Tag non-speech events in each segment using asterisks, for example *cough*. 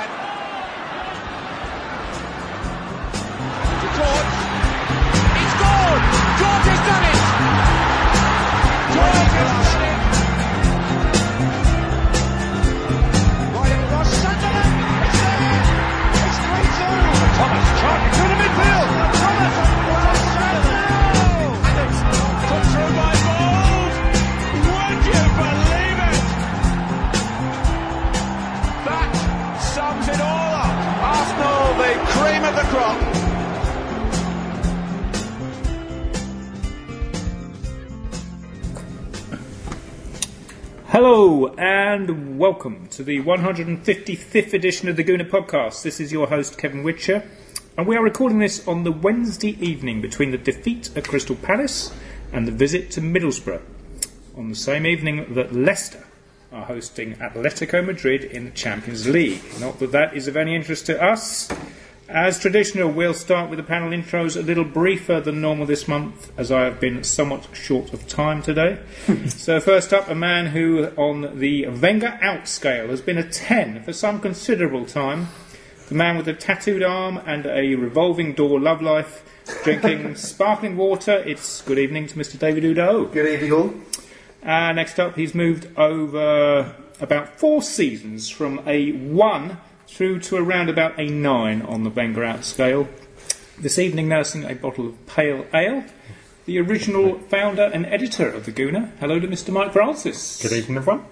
Ben. To George. It's gone! George has done it! George has done it! It's there! It's 3-2! Thomas charging through the midfield! Hello and welcome to the 155th edition of the Gooner Podcast. This is your host Kevin Whitcher, and we are recording this on the Wednesday evening between the defeat at Crystal Palace and the visit to Middlesbrough, on the same evening that Leicester are hosting Atletico Madrid in the Champions League. Not that that is of any interest to us. As traditional, we'll start with the panel intros a little briefer than normal this month, as I have been somewhat short of time today. *laughs* so, first up, a man who, on the Wenger out scale, has been a 10 for some considerable time. The man with a tattooed arm and a revolving door love life, drinking *laughs* sparkling water. It's good evening to Mr. David Oudot. Good evening, all. Uh, next up, he's moved over about four seasons from a 1 through to around about a 9 on the out scale. This evening, nursing a bottle of pale ale. The original founder and editor of The Gooner. Hello to Mr. Mike Francis. Good evening, everyone.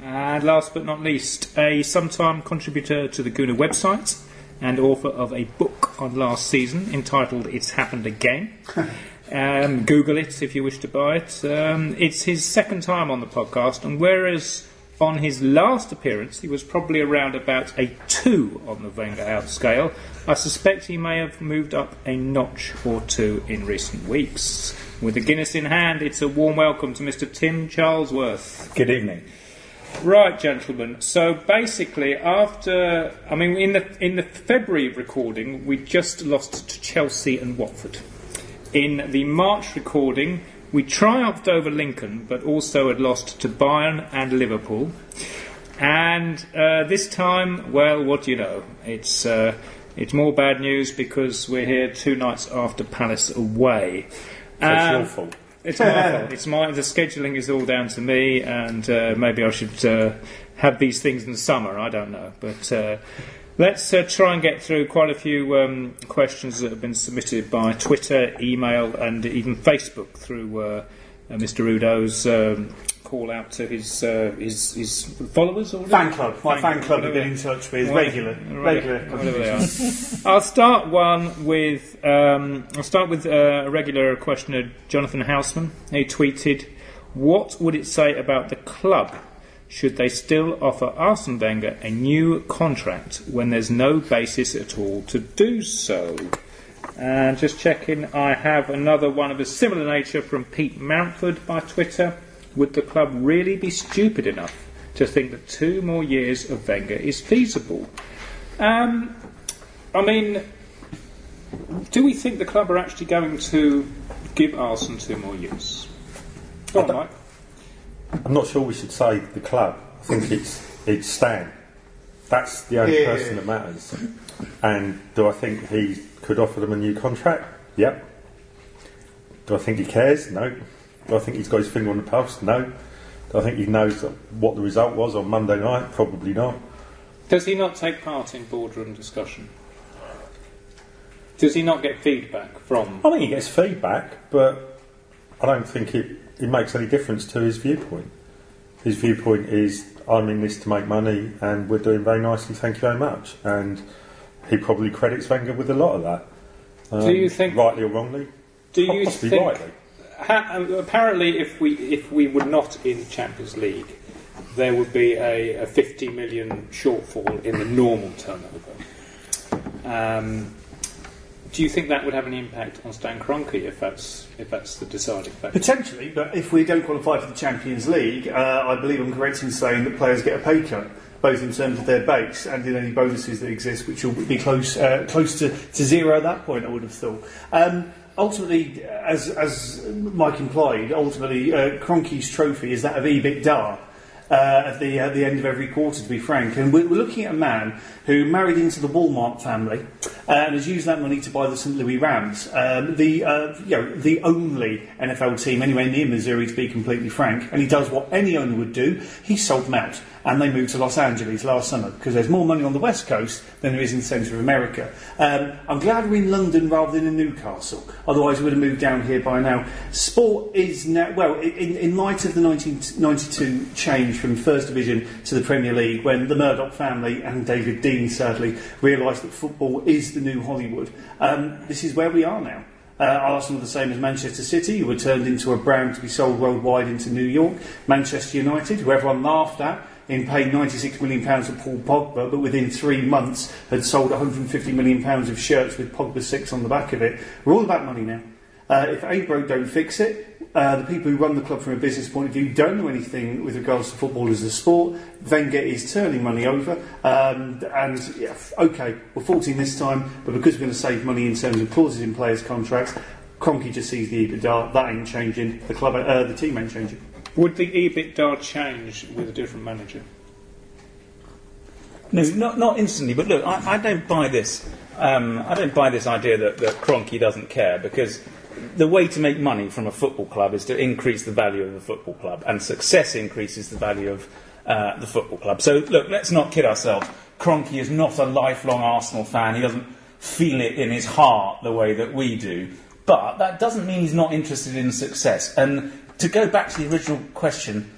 And last but not least, a sometime contributor to the Gooner website and author of a book on last season entitled It's Happened Again. *laughs* um, Google it if you wish to buy it. Um, it's his second time on the podcast, and whereas on his last appearance he was probably around about a 2 on the Wenger out scale, I suspect he may have moved up a notch or two in recent weeks. With a Guinness in hand, it's a warm welcome to Mr. Tim Charlesworth. Good evening. Right, gentlemen. So basically, after I mean, in the in the February recording, we just lost to Chelsea and Watford. In the March recording, we triumphed over Lincoln, but also had lost to Bayern and Liverpool. And uh, this time, well, what do you know? It's uh, it's more bad news because we're here two nights after Palace away. So it's Um, your fault. it's my *laughs* fault. It's my the scheduling is all down to me, and uh, maybe I should uh, have these things in the summer. I don't know, but uh, let's uh, try and get through quite a few um, questions that have been submitted by Twitter, email, and even Facebook through uh, uh, Mr. Oudot's um, call out to his uh, his, his followers or Fan club. My fan club whatever. have been in touch with Whatever- regular, regular. are. *laughs* I'll start one with um, I'll start with uh, a regular questioner, Jonathan Houseman. He tweeted, "What would it say about the club should they still offer Arsene Wenger a new contract when there's no basis at all to do so?" And just checking, I have another one of a similar nature from Pete Mountford by Twitter. Would the club really be stupid enough to think that two more years of Wenger is feasible? Um, I mean, do we think the club are actually going to give Arsenal two more years? Go on, Mike. I'm not sure we should say the club. I think it's it's Stan. That's the only Yeah. person that matters. And do I think he could offer them a new contract? Yep. Do I think he cares? No. Do I think he's got his finger on the pulse? No. Do I think he knows what the result was on Monday night? Probably not. Does he not take part in boardroom discussion? Does he not get feedback from? I think he gets feedback, but I don't think it, it makes any difference to his viewpoint. His viewpoint is, I'm in this to make money and we're doing very nicely, thank you very much. And he probably credits Wenger with a lot of that. Um, Do you think- Rightly or wrongly? Do you Possibly think? rightly. Ha, um, apparently, if we if we were not in Champions League, there would be a, a 50 million shortfall in the normal turnover. Um, do you think that would have an impact on Stan Kroenke if that's if that's the deciding factor? Potentially, but if we don't qualify for the Champions League, uh, I believe I'm correct in saying that players get a pay cut, both in terms of their base and in any bonuses that exist, which will be close uh, close to, to zero at that point. I would have thought. Um, ultimately, as as Mike implied, ultimately uh, Kroenke's trophy is that of EBITDA. Uh, at the at the end of every quarter, to be frank. And we're, we're looking at a man who married into the Walmart family uh, and has used that money to buy the St. Louis Rams, um, the uh, you know the only NFL team anywhere near Missouri, to be completely frank. And he does what any owner would do: he sold them out and they moved to Los Angeles last summer because there's more money on the west coast than there is in the centre of America. Um, I'm glad we're in London rather than in Newcastle, otherwise we would have moved down here by now. Sport is now, well, in, in light of the 1992 change from First Division to the Premier League, when the Murdoch family and David Dein sadly realised that football is the new Hollywood, um, this is where we are now. Uh, Arsenal, the same as Manchester City, who were turned into a brand to be sold worldwide into New York. Manchester United, who everyone laughed at in paying £96 million for Paul Pogba, but within three months had sold £150 million of shirts with Pogba 6 on the back of it. We're all about money now. Uh, if broke, don't fix it. Uh, the people who run the club from a business point of view don't know anything with regards to football as a sport. Wenger is turning money over, um, and yeah, okay, we're 14 this time, but because we're going to save money in terms of clauses in players' contracts, Kroenke just sees the EBITDA. That ain't changing. The club, uh, the team ain't changing. Would the EBITDA change with a different manager? No, not, not instantly. But look, I, I don't buy this. Um, I don't buy this idea that, that Kroenke doesn't care because the way to make money from a football club is to increase the value of the football club, and success increases the value of uh, the football club. So look, let's not kid ourselves. Kroenke is not a lifelong Arsenal fan. He doesn't feel it in his heart the way that we do. But that doesn't mean he's not interested in success. And to go back to the original question,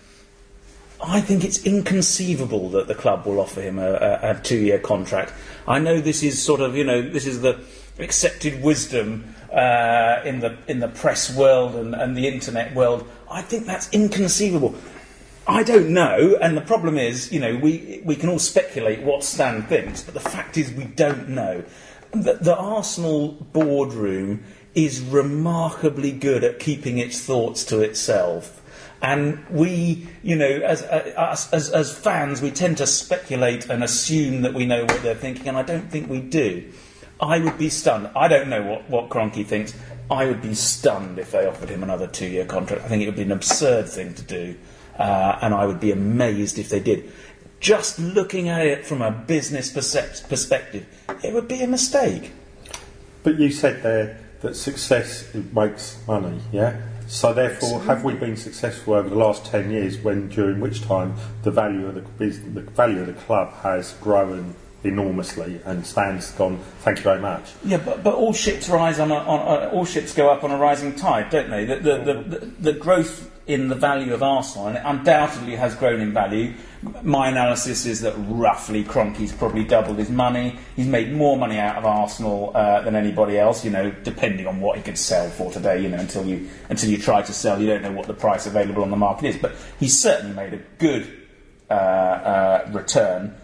I think it's inconceivable that the club will offer him a, a, a two-year contract. I know this is sort of, you know, this is the accepted wisdom uh, in the in the press world and, and the internet world. I think that's inconceivable. I don't know, and the problem is, you know, we we can all speculate what Stan thinks, but the fact is we don't know. The, the Arsenal boardroom is remarkably good at keeping its thoughts to itself. And we, you know, as, as, as, fans, we tend to speculate and assume that we know what they're thinking, and I don't think we do. I would be stunned. I don't know what, what Kroenke thinks. I would be stunned if they offered him another two year contract. I think it would be an absurd thing to do, uh, and I would be amazed if they did. Just looking at it from a business perspective, it would be a mistake. But you said there that success makes money, yeah? So therefore, have we been successful over the last ten years? When during which time the value of the business, the value of the club has grown enormously, and Stan's gone. Thank you very much. Yeah, but, but all ships rise on, a, on, on all ships go up on a rising tide, don't they? The, the, the, the, the growth in the value of Arsenal, and it undoubtedly has grown in value. My analysis is that roughly Kroenke's probably doubled his money. He's made more money out of Arsenal uh, than anybody else. You know, depending on what he could sell for today. You know, until you until you try to sell, you don't know what the price available on the market is. But he's certainly made a good uh, uh, return.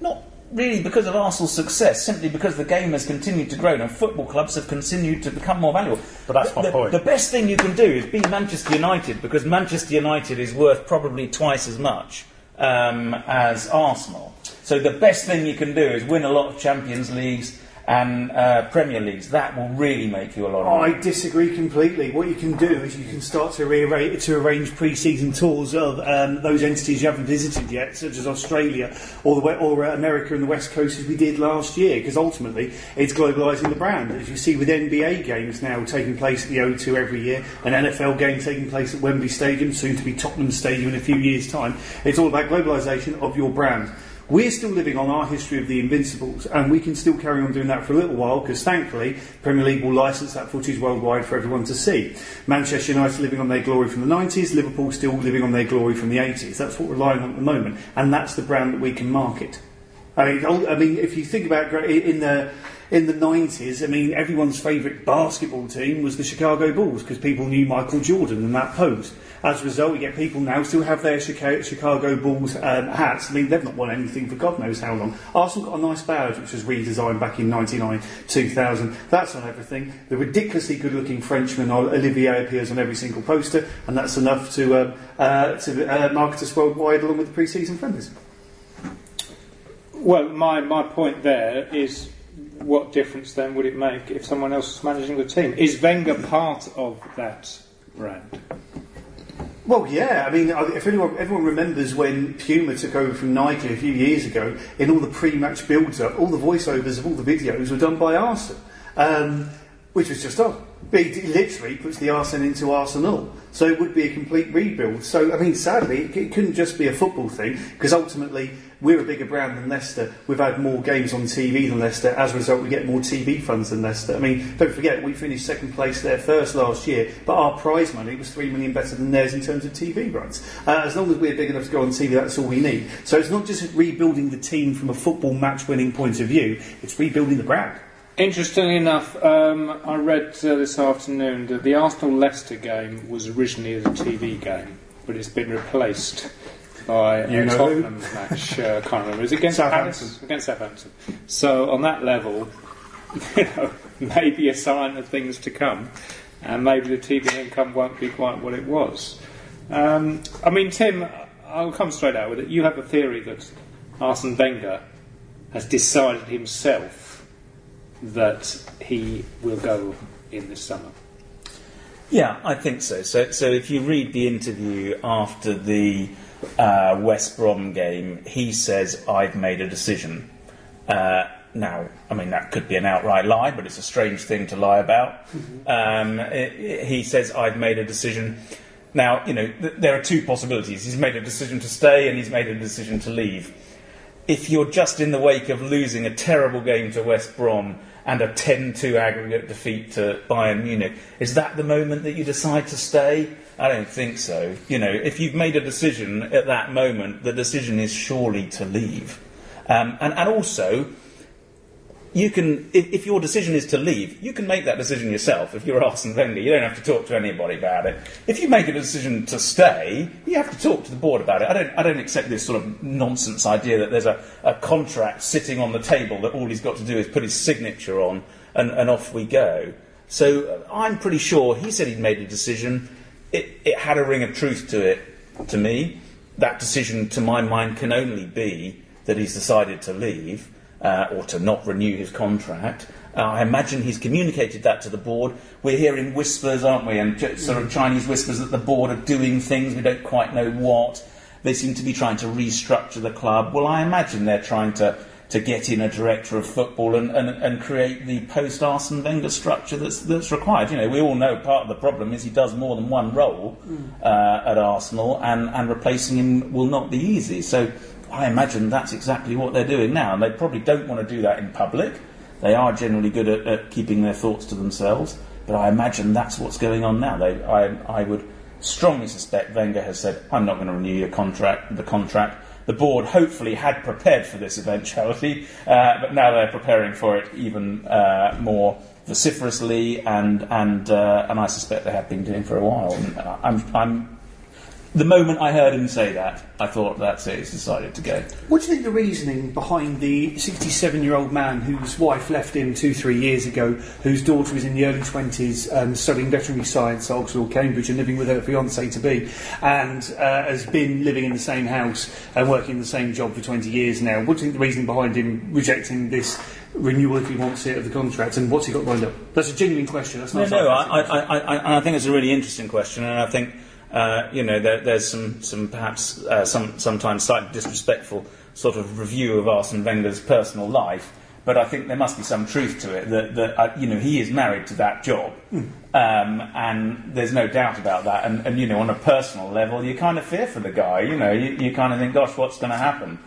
Not really because of Arsenal's success, simply because the game has continued to grow and football clubs have continued to become more valuable. But that's my the, point. The best thing you can do is be Manchester United because Manchester United is worth probably twice as much um, as Arsenal. So the best thing you can do is win a lot of Champions Leagues and uh, Premier Leagues. That will really make you a lot of money. I disagree completely. What you can do is you can start to, rearrange, to arrange pre-season tours of um, those entities you haven't visited yet, such as Australia or, the, or uh, America and the West Coast, as we did last year, because ultimately it's globalising the brand. As you see with NBA games now taking place at the O2 every year, an NFL game taking place at Wembley Stadium, soon to be Tottenham Stadium in a few years' time. It's all about globalisation of your brand. We're still living on our history of the Invincibles, and we can still carry on doing that for a little while because thankfully Premier League will license that footage worldwide for everyone to see. Manchester United living on their glory from the 90s, Liverpool still living on their glory from the 80s. That's what we're relying on at the moment, and that's the brand that we can market. I mean, oh, I mean, if you think about in the in the 90s, I mean, everyone's favourite basketball team was the Chicago Bulls because people knew Michael Jordan and that pose. As a result, we get people now still have their Chicago Bulls um, hats. I mean, they've not won anything for God knows how long. Arsenal got a nice badge which was redesigned back in 99, 2000. That's on everything. The ridiculously good looking Frenchman Olivier appears on every single poster, and that's enough to, um, uh, to uh, market us worldwide along with the pre season friendlies. Well, my, my point there is what difference then would it make if someone else was managing the team? Is Wenger part of that brand? Well, yeah. I mean, if anyone, everyone remembers when Puma took over from Nike a few years ago, in all the pre-match build-up, all the voiceovers of all the videos were done by Arsene, um, which was just odd. He literally puts the Arsene into Arsenal, so it would be a complete rebuild. So, I mean, sadly, it, it couldn't just be a football thing because ultimately we're a bigger brand than Leicester. We've had more games on TV than Leicester. As a result, we get more TV funds than Leicester. I mean, don't forget we finished second place there first last year, but our prize money was three million better than theirs in terms of TV rights. Uh, as long as we're big enough to go on TV, that's all we need. So it's not just rebuilding the team from a football match-winning point of view; it's rebuilding the brand. Interestingly enough, um, I read uh, this afternoon that the Arsenal Leicester game was originally a TV game, but it's been replaced by You a know who? Tottenham match. Uh, I can't remember. It was against Southampton. Against Southampton. So on that level, *laughs* you know, maybe a sign of things to come, and maybe the TV income won't be quite what it was. Um, I mean, Tim, I'll come straight out with it. You have a theory that Arsene Wenger has decided himself that he will go in this summer. Yeah, I think so. So, so if you read the interview after the uh, West Brom game, he says, "I've made a decision." Uh, now, I mean that could be an outright lie, but it's a strange thing to lie about. Um, i- i- he says, "I've made a decision." Now, you know, th- there are two possibilities. He's made a decision to stay, and he's made a decision to leave if you're just in the wake of losing a terrible game to West Brom and a 10-2 aggregate defeat to Bayern Munich, is that the moment that you decide to stay? I don't think so. You know, if you've made a decision at that moment, the decision is surely to leave. Um, and, and also, you can, if, if your decision is to leave, you can make that decision yourself. If you're *laughs* Arsene Wenger, you don't have to talk to anybody about it. If you make a decision to stay, you have to talk to the board about it. I don't, I don't accept this sort of nonsense idea that there's a, a contract sitting on the table that all he's got to do is put his signature on and, and off we go. So uh, I'm pretty sure he said he'd made a decision. It, it had a ring of truth to it, to me. That decision, to my mind, can only be that he's decided to leave uh, or to not renew his contract. Uh, I imagine he's communicated that to the board. We're hearing whispers, aren't we? And j- sort of Chinese whispers that the board are doing things, we don't quite know what. They seem to be trying to restructure the club. Well, I imagine they're trying to, to get in a director of football and, and, and create the post Arsene Wenger structure that's, that's required. You know, we all know part of the problem is he does more than one role uh, at Arsenal, and, and replacing him will not be easy. So I imagine that's exactly what they're doing now, and they probably don't want to do that in public. They are generally good at, at keeping their thoughts to themselves, but I imagine that's what's going on now. They, I, I would strongly suspect Wenger has said, "I'm not going to renew your contract." The contract. The board hopefully had prepared for this eventuality, uh, but now they're preparing for it even uh, more vociferously, and and uh, and I suspect they have been doing for a while. And I'm, I'm the moment I heard him say that, I thought that's it. He's decided to go. What do you think the reasoning behind the 67 year old man whose wife left him two, three years ago, whose daughter was in the early 20s um, studying veterinary science at Oxford or Cambridge and living with her fiance to be, and uh, has been living in the same house and working the same job for 20 years now? What do you think the reasoning behind him rejecting this renewal if he wants it of the contract, and what's he got lined up? That's a genuine question. That's No, not a no, I. I, I, I, I think it's a really interesting question, and I think uh, you know there, there's some, some perhaps uh, some sometimes slightly disrespectful sort of review of Arsene Wenger's personal life, but I think there must be some truth to it that, that uh, you know he is married to that job, um, and there's no doubt about that. And, and you know on a personal level, you kind of fear for the guy. You know, you, you kind of think, gosh, what's going to happen?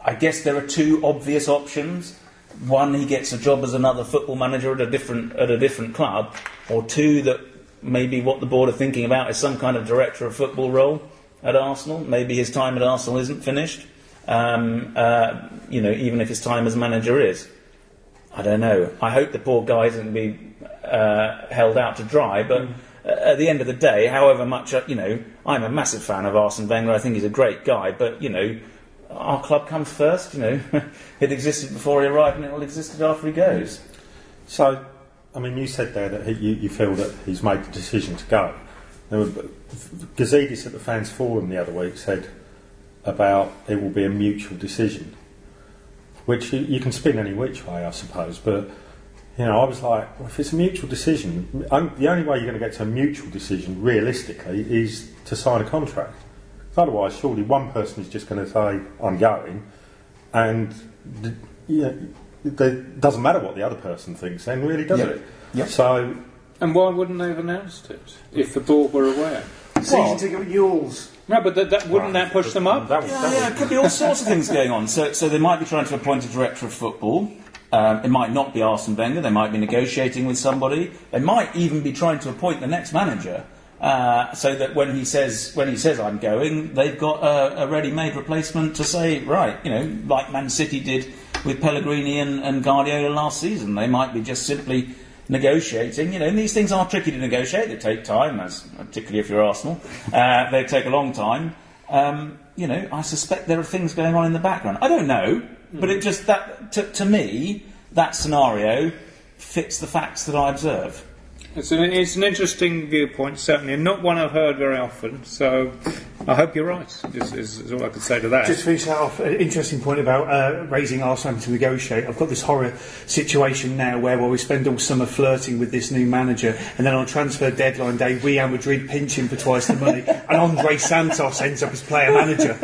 I guess there are two obvious options. One, he gets a job as another football manager at a different at a different club, or two, that maybe what the board are thinking about is some kind of director of football role at Arsenal. Maybe his time at Arsenal isn't finished. Um, uh, you know, even if his time as manager is. I don't know. I hope the poor guy isn't be uh, held out to dry, but uh, at the end of the day, however much uh, you know, I'm a massive fan of Arsene Wenger. I think he's a great guy, but you know, our club comes first. You know, *laughs* it existed before he arrived, and it will exist after he goes. So, I mean, you said there that he, you, you feel that he's made the decision to go. Gazidis at the fans forum the other week said about it will be a mutual decision, which you, you can spin any which way, I suppose. But You know, I was like, well, if it's a mutual decision, um, the only way you're going to get to a mutual decision realistically is to sign a contract. Otherwise, surely one person is just going to say, I'm going, and you know, it doesn't matter what the other person thinks, then really, does Yep. it? Yep. So, And why wouldn't they have announced it if the board were aware? Season ticket renewals. No, but that, that, wouldn't that push them up? That was, Yeah, that yeah, it could be all sorts of things going on. So, so they might be trying to appoint a director of football. Um, it might not be Arsene Wenger. They might be negotiating with somebody. They might even be trying to appoint the next manager, uh, so that when he says when he says I'm going, they've got a, a ready-made replacement to say right. You know, like Man City did with Pellegrini and, and Guardiola last season. They might be just simply negotiating. You know, and these things are tricky to negotiate. They take time, as particularly if you're Arsenal. Uh, they take a long time. Um, you know, I suspect there are things going on in the background. I don't know, but it just that to, to me that scenario fits the facts that I observe. It's an, it's an interesting viewpoint, certainly, and not one I've heard very often. So I hope you're right. Is, is, is all I can say to that. Just to finish that off, an interesting point about uh, raising Arsenal to negotiate. I've got this horror situation now where well, we spend all summer flirting with this new manager, and then on transfer deadline day, we and Madrid pinch him for twice the money, *laughs* and Andre Santos ends up as player manager.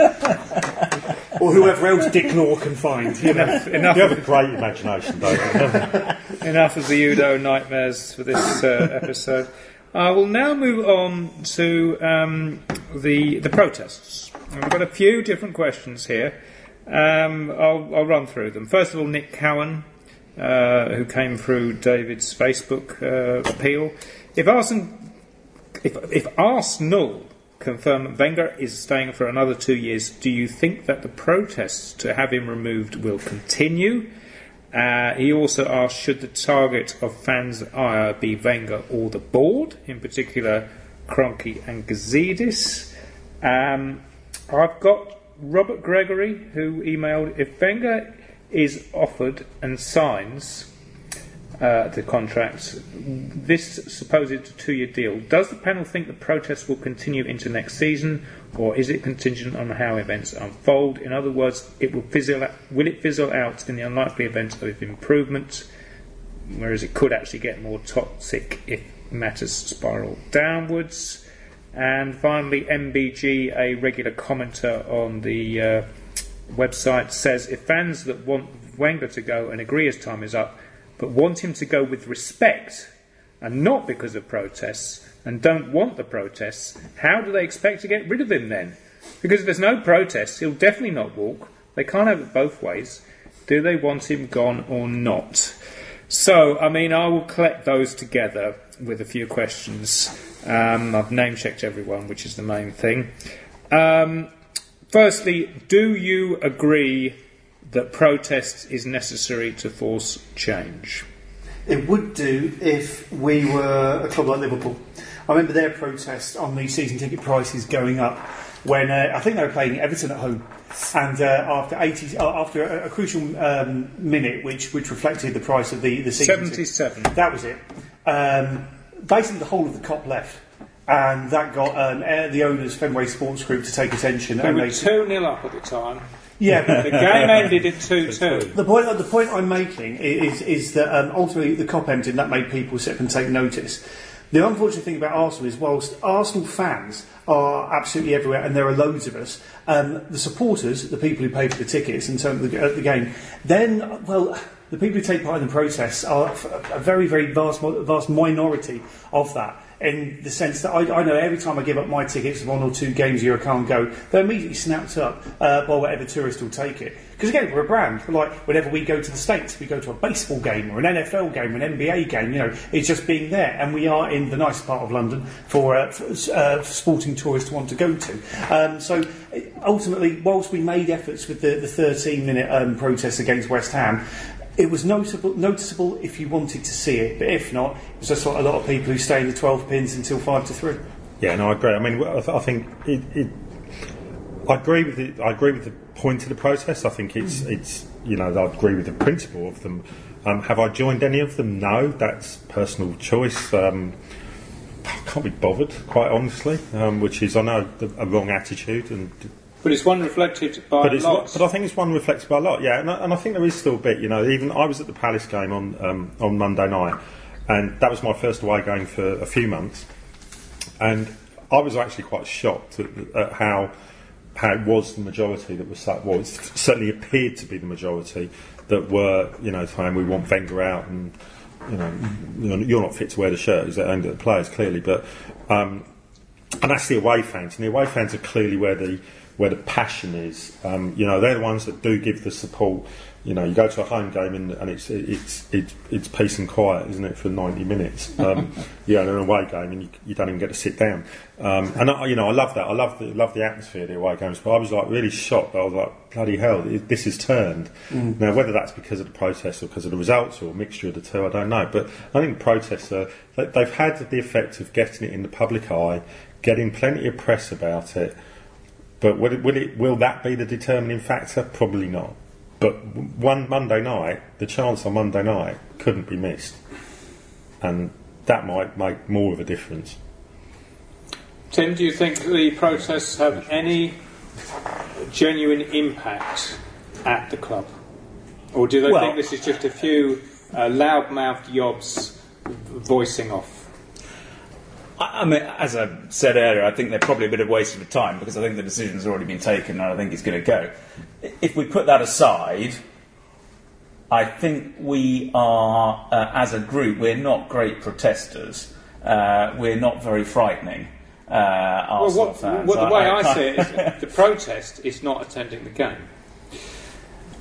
or whoever else Dick Law can find. You know. enough, you have a great imagination, David. *laughs* enough of the Oudot nightmares for this uh, episode. I will now move on to um, the the protests. We've got a few different questions here. Um, I'll, I'll run through them. First of all, Nick Cowan, uh, who came through David's Facebook uh, appeal. If Arsenal, if, if Arsenal confirm that Wenger is staying for another two years, do you think that the protests to have him removed will continue? Uh, he also asked, should the target of fans' ire be Wenger or the board, in particular Kroenke and Gazidis? Um, I've got Robert Gregory, who emailed, if Wenger is offered and signs uh, the contracts, this supposed two-year deal, does the panel think the protests will continue into next season, or is it contingent on how events unfold? In other words, it will fizzle. Will it fizzle out in the unlikely event of improvement, whereas it could actually get more toxic if matters spiral downwards? And finally, MBG, a regular commenter on the uh, website, says if fans that want Wenger to go and agree his time is up, but want him to go with respect and not because of protests and don't want the protests, how do they expect to get rid of him then? Because if there's no protests, he'll definitely not walk. They can't have it both ways. Do they want him gone or not? So, I mean, I will collect those together with a few questions. Um, I've name checked everyone, which is the main thing. Um, firstly, do you agree that protest is necessary to force change? It would do if we were a club like Liverpool. I remember their protest on the season ticket prices going up when uh, I think they were playing Everton at home, and uh, after 80, uh, after a, a crucial um, minute, which which reflected the price of the the season ticket- 77. that was it. Um, basically, the whole of the Kop left, and that got um, the owners Fenway Sports Group to take attention. They and were they 2 0 up at the time. Yeah, but The game *laughs* ended at 2 2. The point, the point I'm making is, is that um, ultimately the Kop ended and that made people sit up and take notice. The unfortunate thing about Arsenal is, whilst Arsenal fans are absolutely everywhere, and there are loads of us, um, the supporters, the people who pay for the tickets and turn up the, at the game, then, well, the people who take part in the protests are a very, very vast, vast minority of that. In the sense that I, I know every time I give up my tickets to one or two games a year I can't go, they're immediately snapped up uh, by whatever tourist will take it. Because again, we're a brand. We're like whenever we go to the states, we go to a baseball game or an NFL game, an NBA game. You know, it's just being there, and we are in the nice part of London for, uh, for uh, sporting tourists to want to go to. Um, so ultimately, whilst we made efforts with the, the 13-minute um, protest against West Ham. It was noticeable, noticeable if you wanted to see it, but if not, it was just like a lot of people who stay in the 12 pins until 5 to 3. Yeah, no, I agree. I mean, I, th- I think it, it. I agree with it. I agree with the point of the protest. I think it's it's you know I agree with the principle of them. Um, have I joined any of them? No, that's personal choice. Um, I can't be bothered, quite honestly. Um, which is I know the, a wrong attitude, and But it's one reflected by But, lots. but I think it's one reflected by a lot, yeah. And I, and I think there is still a bit, you know. Even I was at the Palace game on um, on Monday night, and that was my first away game for a few months, and I was actually quite shocked at, at how how it was the majority that was sat. Well, it certainly appeared to be the majority that were, you know, saying we want Wenger out and. You know, you're you're not fit to wear the shirt. Is that aimed at the players clearly? But um, and that's the away fans, and the away fans are clearly where the where the passion is. Um, you know, they're the ones that do give the support. You know, you go to a home game and, and it's it's it's it's peace and quiet, isn't it, for ninety minutes? Um, *laughs* yeah, and an away game and you, you don't even get to sit down. Um, and I, you know, I love that. I love the love the atmosphere of the away games. But I was like really shocked. I was like, bloody hell, this has turned. Now, whether that's because of the protests or because of the results or a mixture of the two, I don't know. But I think the protests are they, they've had the effect of getting it in the public eye, getting plenty of press about it. But will, it, will, it, will that be the determining factor? Probably not. But one Monday night, the chance on Monday night couldn't be missed. And that might make more of a difference. Tim, do you think the protests have any genuine impact at the club? Or do they Well- think this is just a few uh, loud-mouthed yobs voicing off? I I mean, as I said earlier, I think they're probably a bit of a waste of time because I think the decision's already been taken and I think it's going to go. If we put that aside, I think we are, uh, as a group, we're not great protesters. Uh, we're not very frightening. Uh, Well, what, fans. what the way I, I- see it is the *laughs* protest is not attending the game.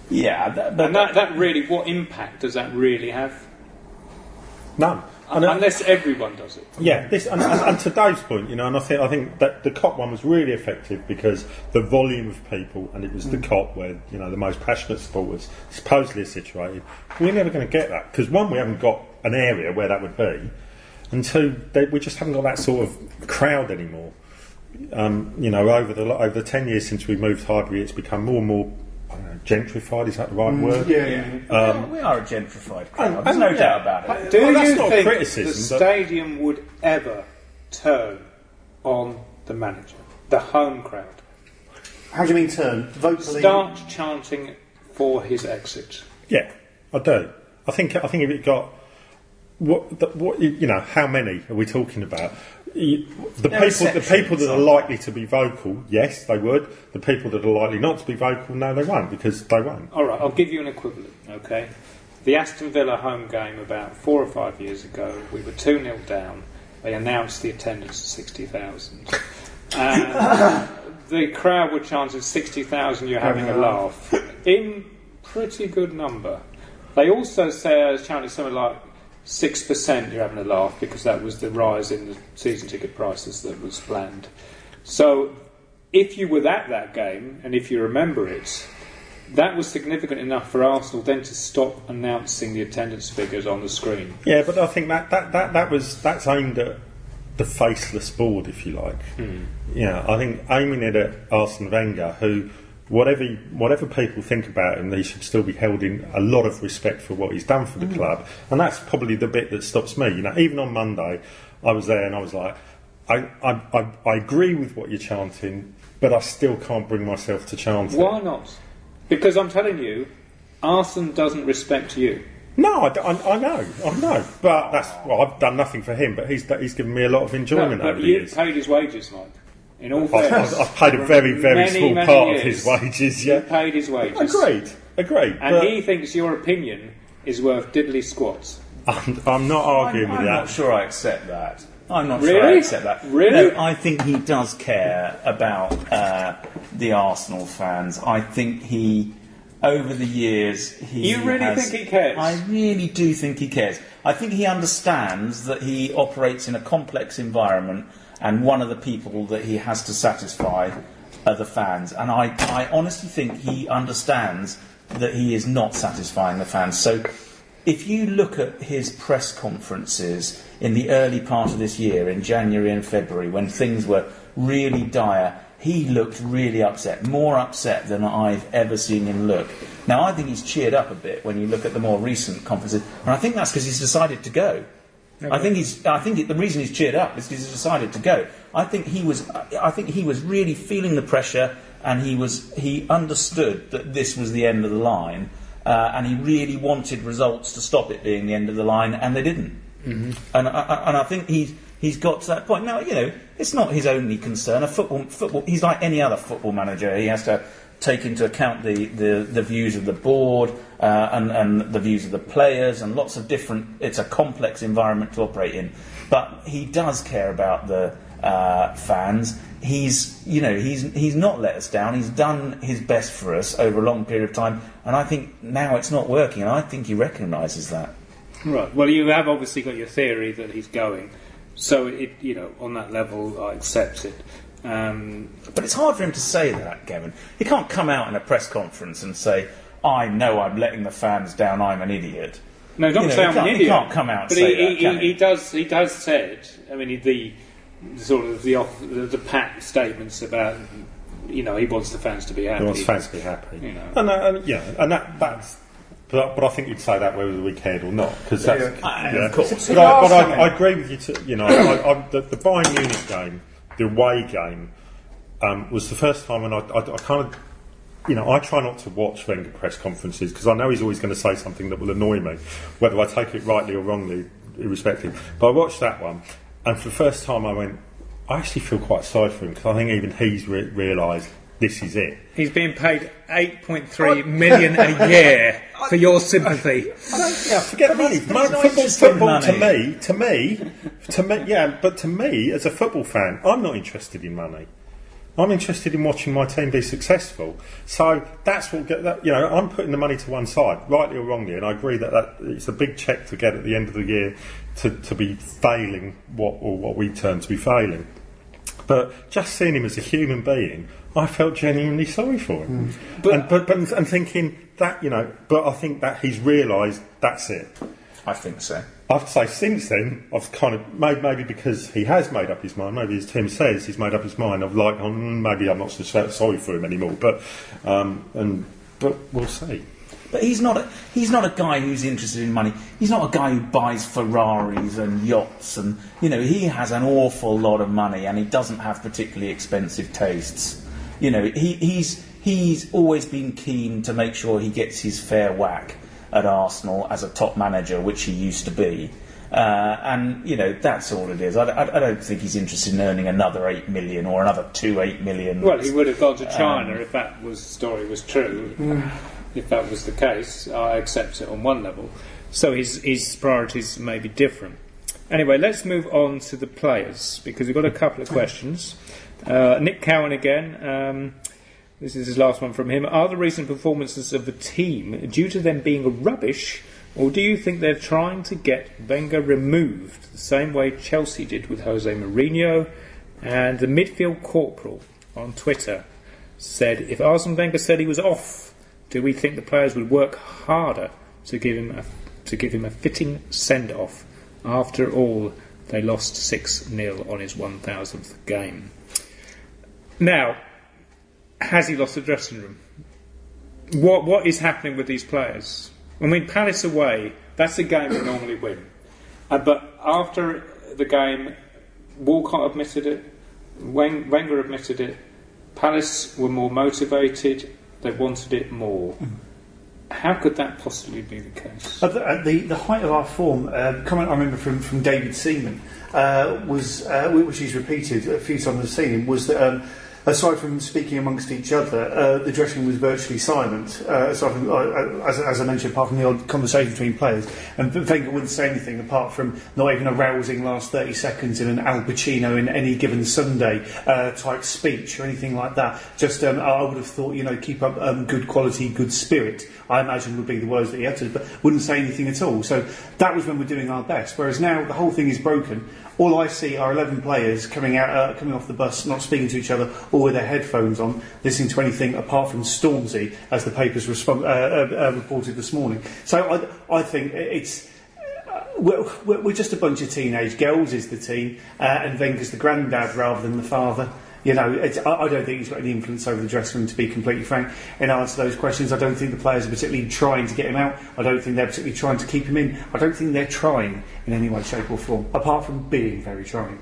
yeah, that, but And that, that really, what impact does that really have? None. And, uh, Unless everyone does it. Yeah, this and, and, and to Dave's point, you know, and I think I think that the Kop one was really effective because the volume of people, and it was the Kop where you know the most passionate supporters supposedly are situated. We're never going to get that because one, we haven't got an area where that would be, and two, they, we just haven't got that sort of crowd anymore. Um, you know, over the over the ten years since we moved Highbury, it's become more and more I don't know, gentrified. Is that the right mm. word? Yeah, yeah. we, are, um, we are a gentrified crowd. Oh, There's no yeah. doubt about it. Do Well, that's you not think criticism, the but- stadium would ever turn on the manager, the home crowd? How do you mean turn? Vocally? Start chanting for his exit. Yeah, I do. I think I think if it got what the, what you you know how many are we talking about? You- The There people the people that are likely to be vocal, yes, they would. The people that are likely not to be vocal, no, they won't because they won't. All right, I'll give you an equivalent, okay? The Aston Villa home game about four or five years ago, we were 2 0 down. They announced the attendance at 60,000. And the crowd were chanting 60,000, you're having a laugh. In pretty good number. They also say, chanted something like 6% you're having a laugh because that was the rise in the season ticket prices that was planned. So if you were at that game, and if you remember it, that was significant enough for Arsenal then to stop announcing the attendance figures on the screen. Yeah, but I think that that, that, that was that's aimed at the faceless board, if you like. Hmm. Yeah, I think aiming it at Arsene Wenger, who whatever whatever people think about him, he should still be held in a lot of respect for what he's done for the mm. club, and that's probably the bit that stops me. You know, even on Monday, I was there and I was like, I I, I, I agree with what you're chanting, but I still can't bring myself to chant it. Why not? Because I'm telling you, Arsene doesn't respect you. No, I know, I know, but that's well, I've done nothing for him, but he's he's given me a lot of No, enjoyment over but the years. paid his wages, Mike. In all I've, fairness, I've, I've paid a very, very Many, small many part years. of his wages. you Yeah, paid his wages. agreed, agreed. And but he thinks your opinion is worth diddly squats. I'm, I'm not arguing I'm, with I'm that. not sure I accept that. I'm not sure I accept that. Really? No, I think he does care about uh, the Arsenal fans. I think he, over the years, he. You really has- think he cares? I really do think he cares. I think he understands that he operates in a complex environment, and one of the people that he has to satisfy are the fans. And I, I honestly think he understands that he is not satisfying the fans. So if you look at his press conferences in the early part of this year, in January and February, when things were really dire, he looked really upset, more upset than I've ever seen him look. Now, I think he's cheered up a bit when you look at the more recent conferences, and I think that's because he's decided to go. I think he's. I think it, the reason he's cheered up is because he's decided to go. I think he was. I think he was really feeling the pressure, and he was. He understood that this was the end of the line, uh, and he really wanted results to stop it being the end of the line, and they didn't. Mm-hmm. And I, I, and I think he's he's got to that point now. You know, it's not his only concern. A football football. He's like any other football manager. He has to take into account the, the, the views of the board uh, and, and the views of the players and lots of different. It's a complex environment to operate in, but he does care about the uh, fans. He's you know he's he's not let us down. He's done his best for us over a long period of time, and I think now it's not working, and I think he recognises that. Right. Well, you have obviously got your theory that he's going, so it you know on that level I accept it. Um, But it's hard for him to say that, Kevin. He can't come out in a press conference and say, "I know I'm letting the fans down. I'm an idiot." no, don't You know, say I'm can't- an he idiot. can't come out and but say he, that, he, can he, he? does. He does said. I mean, the sort of the off, the, the pat statements about you know he wants the fans to be happy. He wants fans to be happy. You know. And, uh, and yeah, and that, that's. But, but I think you'd say that whether we cared or not, because that's Uh, yeah. Of course. But, I, but I, I agree with you. To, you know, I, I, the, the Bayern Munich game, the away game, um, was the first time when I, I, I kind of, you know, I try not to watch Wenger press conferences because I know he's always going to say something that will annoy me, whether I take it rightly or wrongly, irrespective. But I watched that one, and for the first time I went, I actually feel quite sorry for him because I think even he's re- realised this is it. He's being paid 8.3 million a year for your sympathy. I don't, yeah, forget money. he's Mo- football, interested to me, to me, to me, yeah, but to me, as a football fan, I'm not interested in money. I'm interested in watching my team be successful. So that's what get that. You know, I'm putting the money to one side, rightly or wrongly, and I agree that, that it's a big check to get at the end of the year to, to be failing what or what we term to be failing. But just seeing him as a human being, I felt genuinely sorry for him. But, and, but, but and thinking that you know, but I think that he's realised that's it. I think so. I have to say, since then, I've kind of made maybe because he has made up his mind. Maybe as Tim says, he's made up his mind. I've like, um, maybe I'm not so so- sorry for him anymore. But um, and but we'll see. But he's not a, he's not a guy who's interested in money. He's not a guy who buys Ferraris and yachts and you know he has an awful lot of money and he doesn't have particularly expensive tastes. You know he, he's he's always been keen to make sure he gets his fair whack at Arsenal as a top manager, which he used to be. Uh, and you know that's all it is. I, I, I don't think he's interested in earning another eight million or another two eight million. Well, he would have gone to China if that was the story was true. If that was the case, I accept it on one level. So his his priorities may be different. Anyway, let's move on to the players because we've got a couple of questions. Uh, Nick Cowan again. Um, this is his last one from him. Are the recent performances of the team due to them being rubbish, or do you think they're trying to get Wenger removed the same way Chelsea did with Jose Mourinho? And the midfield corporal on Twitter said, if Arsene Wenger said he was off, do we think the players would work harder to give him a, to give him a fitting send off? After all, they lost 6 0 on his 1000th game. Now, has he lost the dressing room? What What is happening with these players? I mean, Palace away, that's a game we normally win. Uh, but after the game, Walcott admitted it, Wen- Wenger admitted it, Palace were more motivated, they wanted it more. How could that possibly be the case? At the, at the, the height of our form, uh, comment I remember from, from David Seaman uh, was, uh, which he's repeated a few times I've seen him, was that um, aside from speaking amongst each other, uh, the dressing room was virtually silent. Uh, aside from, uh, as, as I mentioned, apart from the odd conversation between players, and Wenger wouldn't say anything apart from not even a rousing last 30 seconds in an Al Pacino in any given Sunday uh, type speech or anything like that. Just, um, I would have thought, you know, keep up um, good quality, good spirit. I imagine would be the words that he uttered, but wouldn't say anything at all. So that was when we're doing our best. Whereas now the whole thing is broken. All I see are 11 players coming out, uh, coming off the bus, not speaking to each other, or with their headphones on, listening to anything apart from Stormzy, as the papers uh, uh, uh, reported this morning. So I, I think it's. uh, We're, we're just a bunch of teenage girls, is the team, uh, and Wenger's the granddad rather than the father. You know, I, I don't think he's got any influence over the dressing room, to be completely frank. In answer to those questions, I don't think the players are particularly trying to get him out. I don't think they're particularly trying to keep him in. I don't think they're trying in any way, shape, or form, apart from being very trying.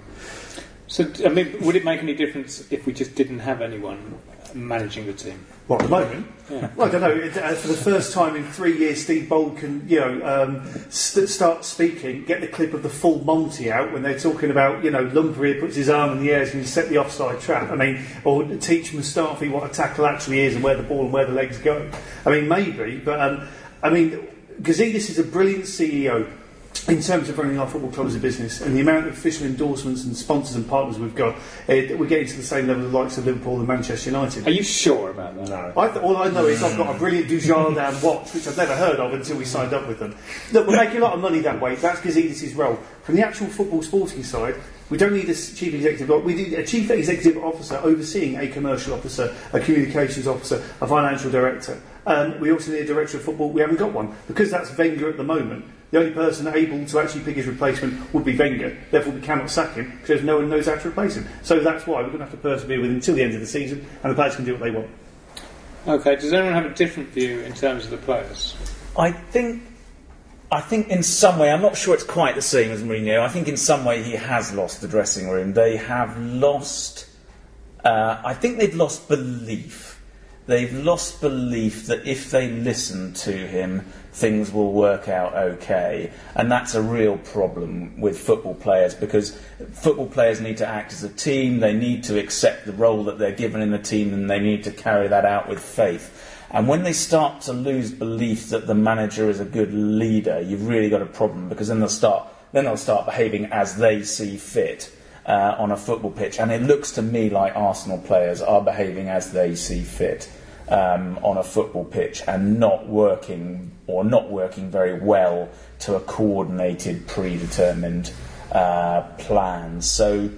So, I mean, would it make any difference if we just didn't have anyone managing the team? What, at the moment? Yeah. Well, I don't know. It, uh, for the first time in three years, Steve Bould can, you know, um, st- start speaking, get the clip of the full Monty out when they're talking about, you know, Lumpery puts his arm in the air and you set the offside trap. I mean, or teach Mustafi what a tackle actually is and where the ball and where the legs go. I mean, maybe, but um, I mean, Gazidis is a brilliant CEO in terms of running our football club as a business and the amount of official endorsements and sponsors and partners we've got, uh, we're getting to the same level of the likes of Liverpool and Manchester United. Are you sure about that? No. I th- all I know is I've got a brilliant Dujardin watch, which I've never heard of until we signed up with them. Look, we're making a lot of money that way. That's Gazidis' role. From the actual football sporting side, we don't need a chief executive. We need a chief executive officer overseeing a commercial officer, a communications officer, a financial director. Um, we also need a director of football. We haven't got one because that's Wenger at the moment. The only person able to actually pick his replacement would be Wenger. Therefore, we cannot sack him because no one knows how to replace him. So that's why we're going to have to persevere with him until the end of the season, and the players can do what they want. Okay, does anyone have a different view in terms of the players? I think, I think in some way, I'm not sure it's quite the same as Mourinho. I think in some way he has lost the dressing room. They have lost. Uh, I think they've lost belief. They've lost belief that if they listen to him, things will work out okay. And that's a real problem with football players because football players need to act as a team, they need to accept the role that they're given in the team, and they need to carry that out with faith. And when they start to lose belief that the manager is a good leader, you've really got a problem because then they'll start then they'll start behaving as they see fit uh, on a football pitch. And it looks to me like Arsenal players are behaving as they see fit um, on a football pitch and not working or not working very well to a coordinated, predetermined uh, plan. So.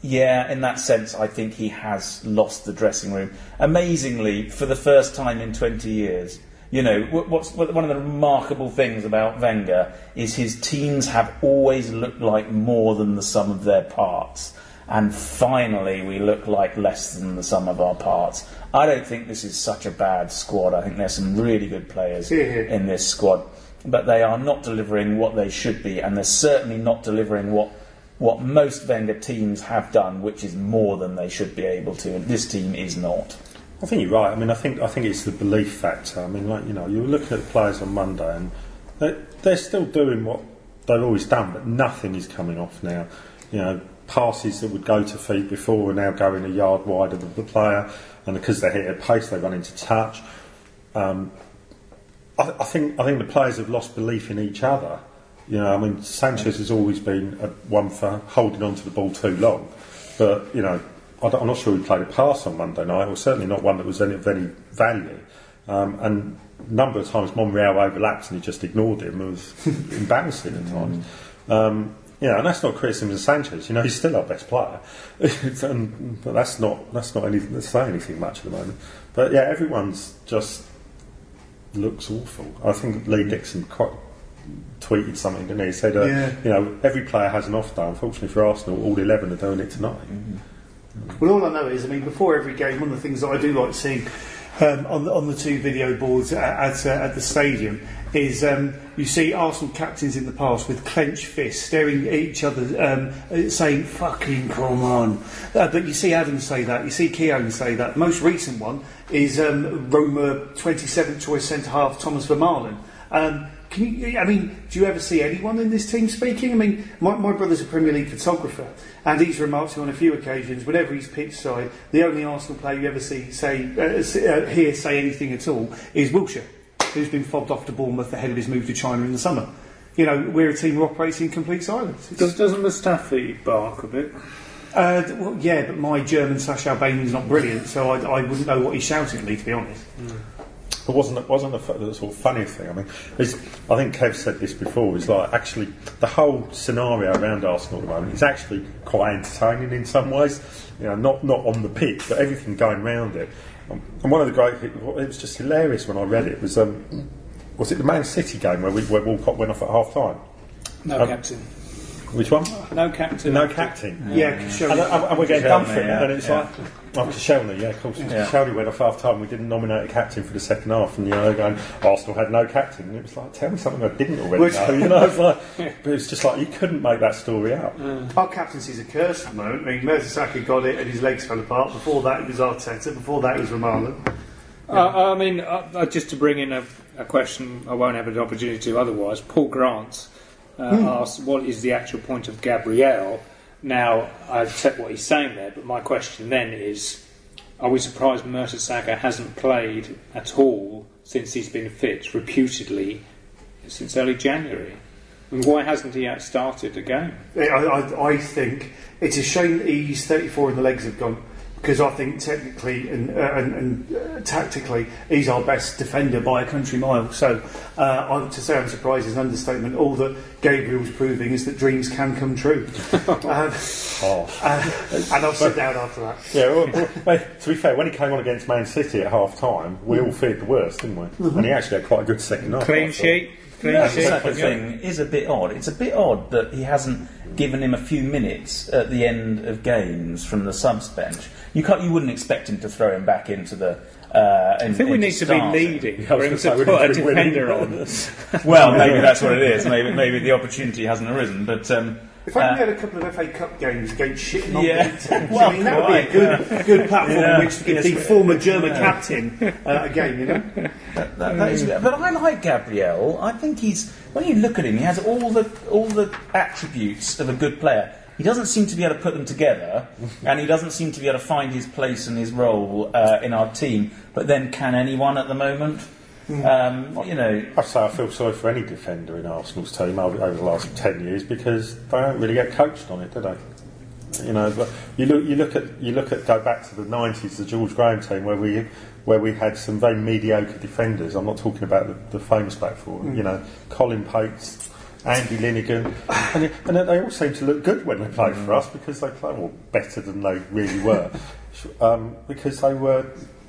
Yeah, in that sense, I think he has lost the dressing room. Amazingly, for the first time in 20 years, you know, what's what- one of the remarkable things about Wenger is his teams have always looked like more than the sum of their parts. And finally, we look like less than the sum of our parts. I don't think this is such a bad squad. I think there's some really good players in this squad. But they are not delivering what they should be, and they're certainly not delivering what what most Wenger teams have done, which is more than they should be able to, and this team is not. I think you're right. I mean, I think I think it's the belief factor. I mean, like you know, you were looking at the players on Monday, and they're, they're still doing what they've always done, but nothing is coming off now. You know, passes that would go to feet before are now going a yard wider than the player, and because they hit at pace, they run into touch. Um, I, I think I think the players have lost belief in each other. You know, I mean, Sanchez has always been a, one for holding on to the ball too long, but you know, I I'm not sure he played a pass on Monday night, or certainly not one that was any, of any value. Um, and a number of times Monreal overlapped and he just ignored him. It was *laughs* embarrassing at times. Um, yeah, and that's not criticism of Sanchez. You know, he's still our best player, *laughs* and, but that's not that's not anything to say anything much at the moment. But yeah, everyone's just looks awful. I think Lee Dixon quite tweeted something, didn't he? He said, uh, Yeah. you know, every player has an off day. Unfortunately for Arsenal, all 11 are doing it tonight. Well, all I know is, I mean, before every game, one of the things that I do like seeing um, on, the, on the two video boards at, at, uh, at the stadium is um, you see Arsenal captains in the past with clenched fists staring at each other, um, saying, fucking come on. Uh, but you see Adams say that, you see Keown say that. The most recent one is um, Roma 27th choice centre half Thomas Vermaelen. Can you, I mean, do you ever see anyone in this team speaking? I mean, my, my brother's a Premier League photographer, and he's remarked on a few occasions, whenever he's pitch side, the only Arsenal player you ever see say uh, uh, hear say anything at all is Wilshere, who's been fobbed off to Bournemouth ahead of his move to China in the summer. You know, we're a team who operates in complete silence. Does, doesn't Mustafi bark a bit? uh, well, yeah, but my German Sash Albanian's not brilliant, so I, I wouldn't know what he's shouting at me, to be honest. But wasn't it wasn't the, sort of funny thing? I mean, I think Kev said this before. Is like actually the whole scenario around Arsenal at the moment is actually quite entertaining in some ways. You know, not not on the pitch, but everything going round it. Um, and one of the great, it was just hilarious when I read it. Was um, was it the Man City game where we, where Walcott went off at half time? No Um, captain. Which one? No captain. No captain. Yeah, Koscielny. And, and, and we're getting done for it, Koscielny, yeah, and it's yeah. like, oh, Koscielny, yeah, of course. Yeah. Koscielny went off half time. We didn't nominate a captain for the second half, and you know, they're going, Arsenal had no captain. And it was like, tell me something I didn't already Which- know. *laughs* You know, it's like, but it's just like you couldn't make that story up. Our captaincy's a curse at the moment. I mean, Mertesacker got it and his legs fell apart. Before that, it was Arteta. Before that, it was Romano. Uh, I mean, uh, uh, just to bring in a, a question I won't have an opportunity to otherwise. Paul Grant uh, asked, "What is the actual point of Gabriel?" Now, I accept what he's saying there, but my question then is: Are we surprised Mertesacker hasn't played at all since he's been fit, reputedly, since early January? And why hasn't he started a game? I, I, I think it's a shame that he's 34 and the legs have gone because I think technically and, uh, and, and uh, tactically he's our best defender by a country mile. So uh, I, to say I'm surprised is an understatement. All that Gabriel's proving is that dreams can come true. *laughs* um, Oh. uh, and I'll sit down after that. Yeah, well, well, well, to be fair, when he came on against Man City at half time, we all feared the worst, didn't we? And he actually had quite a good second half. Clean sheet. Clean The sheet. Saka thing is a bit odd. It's a bit odd that he hasn't given him a few minutes at the end of games from the subs bench. You can't, you wouldn't expect him to throw him back into the. Uh, I think we need to be leading I for him gonna say, to we put a need to be winning. defender on. *laughs* *laughs* Well, maybe that's what it is. Maybe maybe the opportunity hasn't arisen. But um, If I uh, had a couple of FA Cup games against shit non Yeah. league teams, *laughs* Well, I mean, that would be a good, good *laughs* platform Yeah. on which to give the former *laughs* German captain uh, a game, you know? That, that is, but I like Gabriel. I think he's when you look at him, he has all the all the attributes of a good player. He doesn't seem to be able to put them together, and he doesn't seem to be able to find his place and his role uh, in our team. But then, can anyone at the moment? Um, you know, I say I feel sorry for any defender in Arsenal's team over, the last ten years because they don't really get coached on it, do they? You know, but you look, you look at, you look at, go back to the nineties, the George Graham team where we, where we had some very mediocre defenders. I'm not talking about the, the famous back four. You know, Colin Pates, Andy Linighan, and, and they all seem to look good when they played for us because they played well better than they really were, *laughs* um, because they were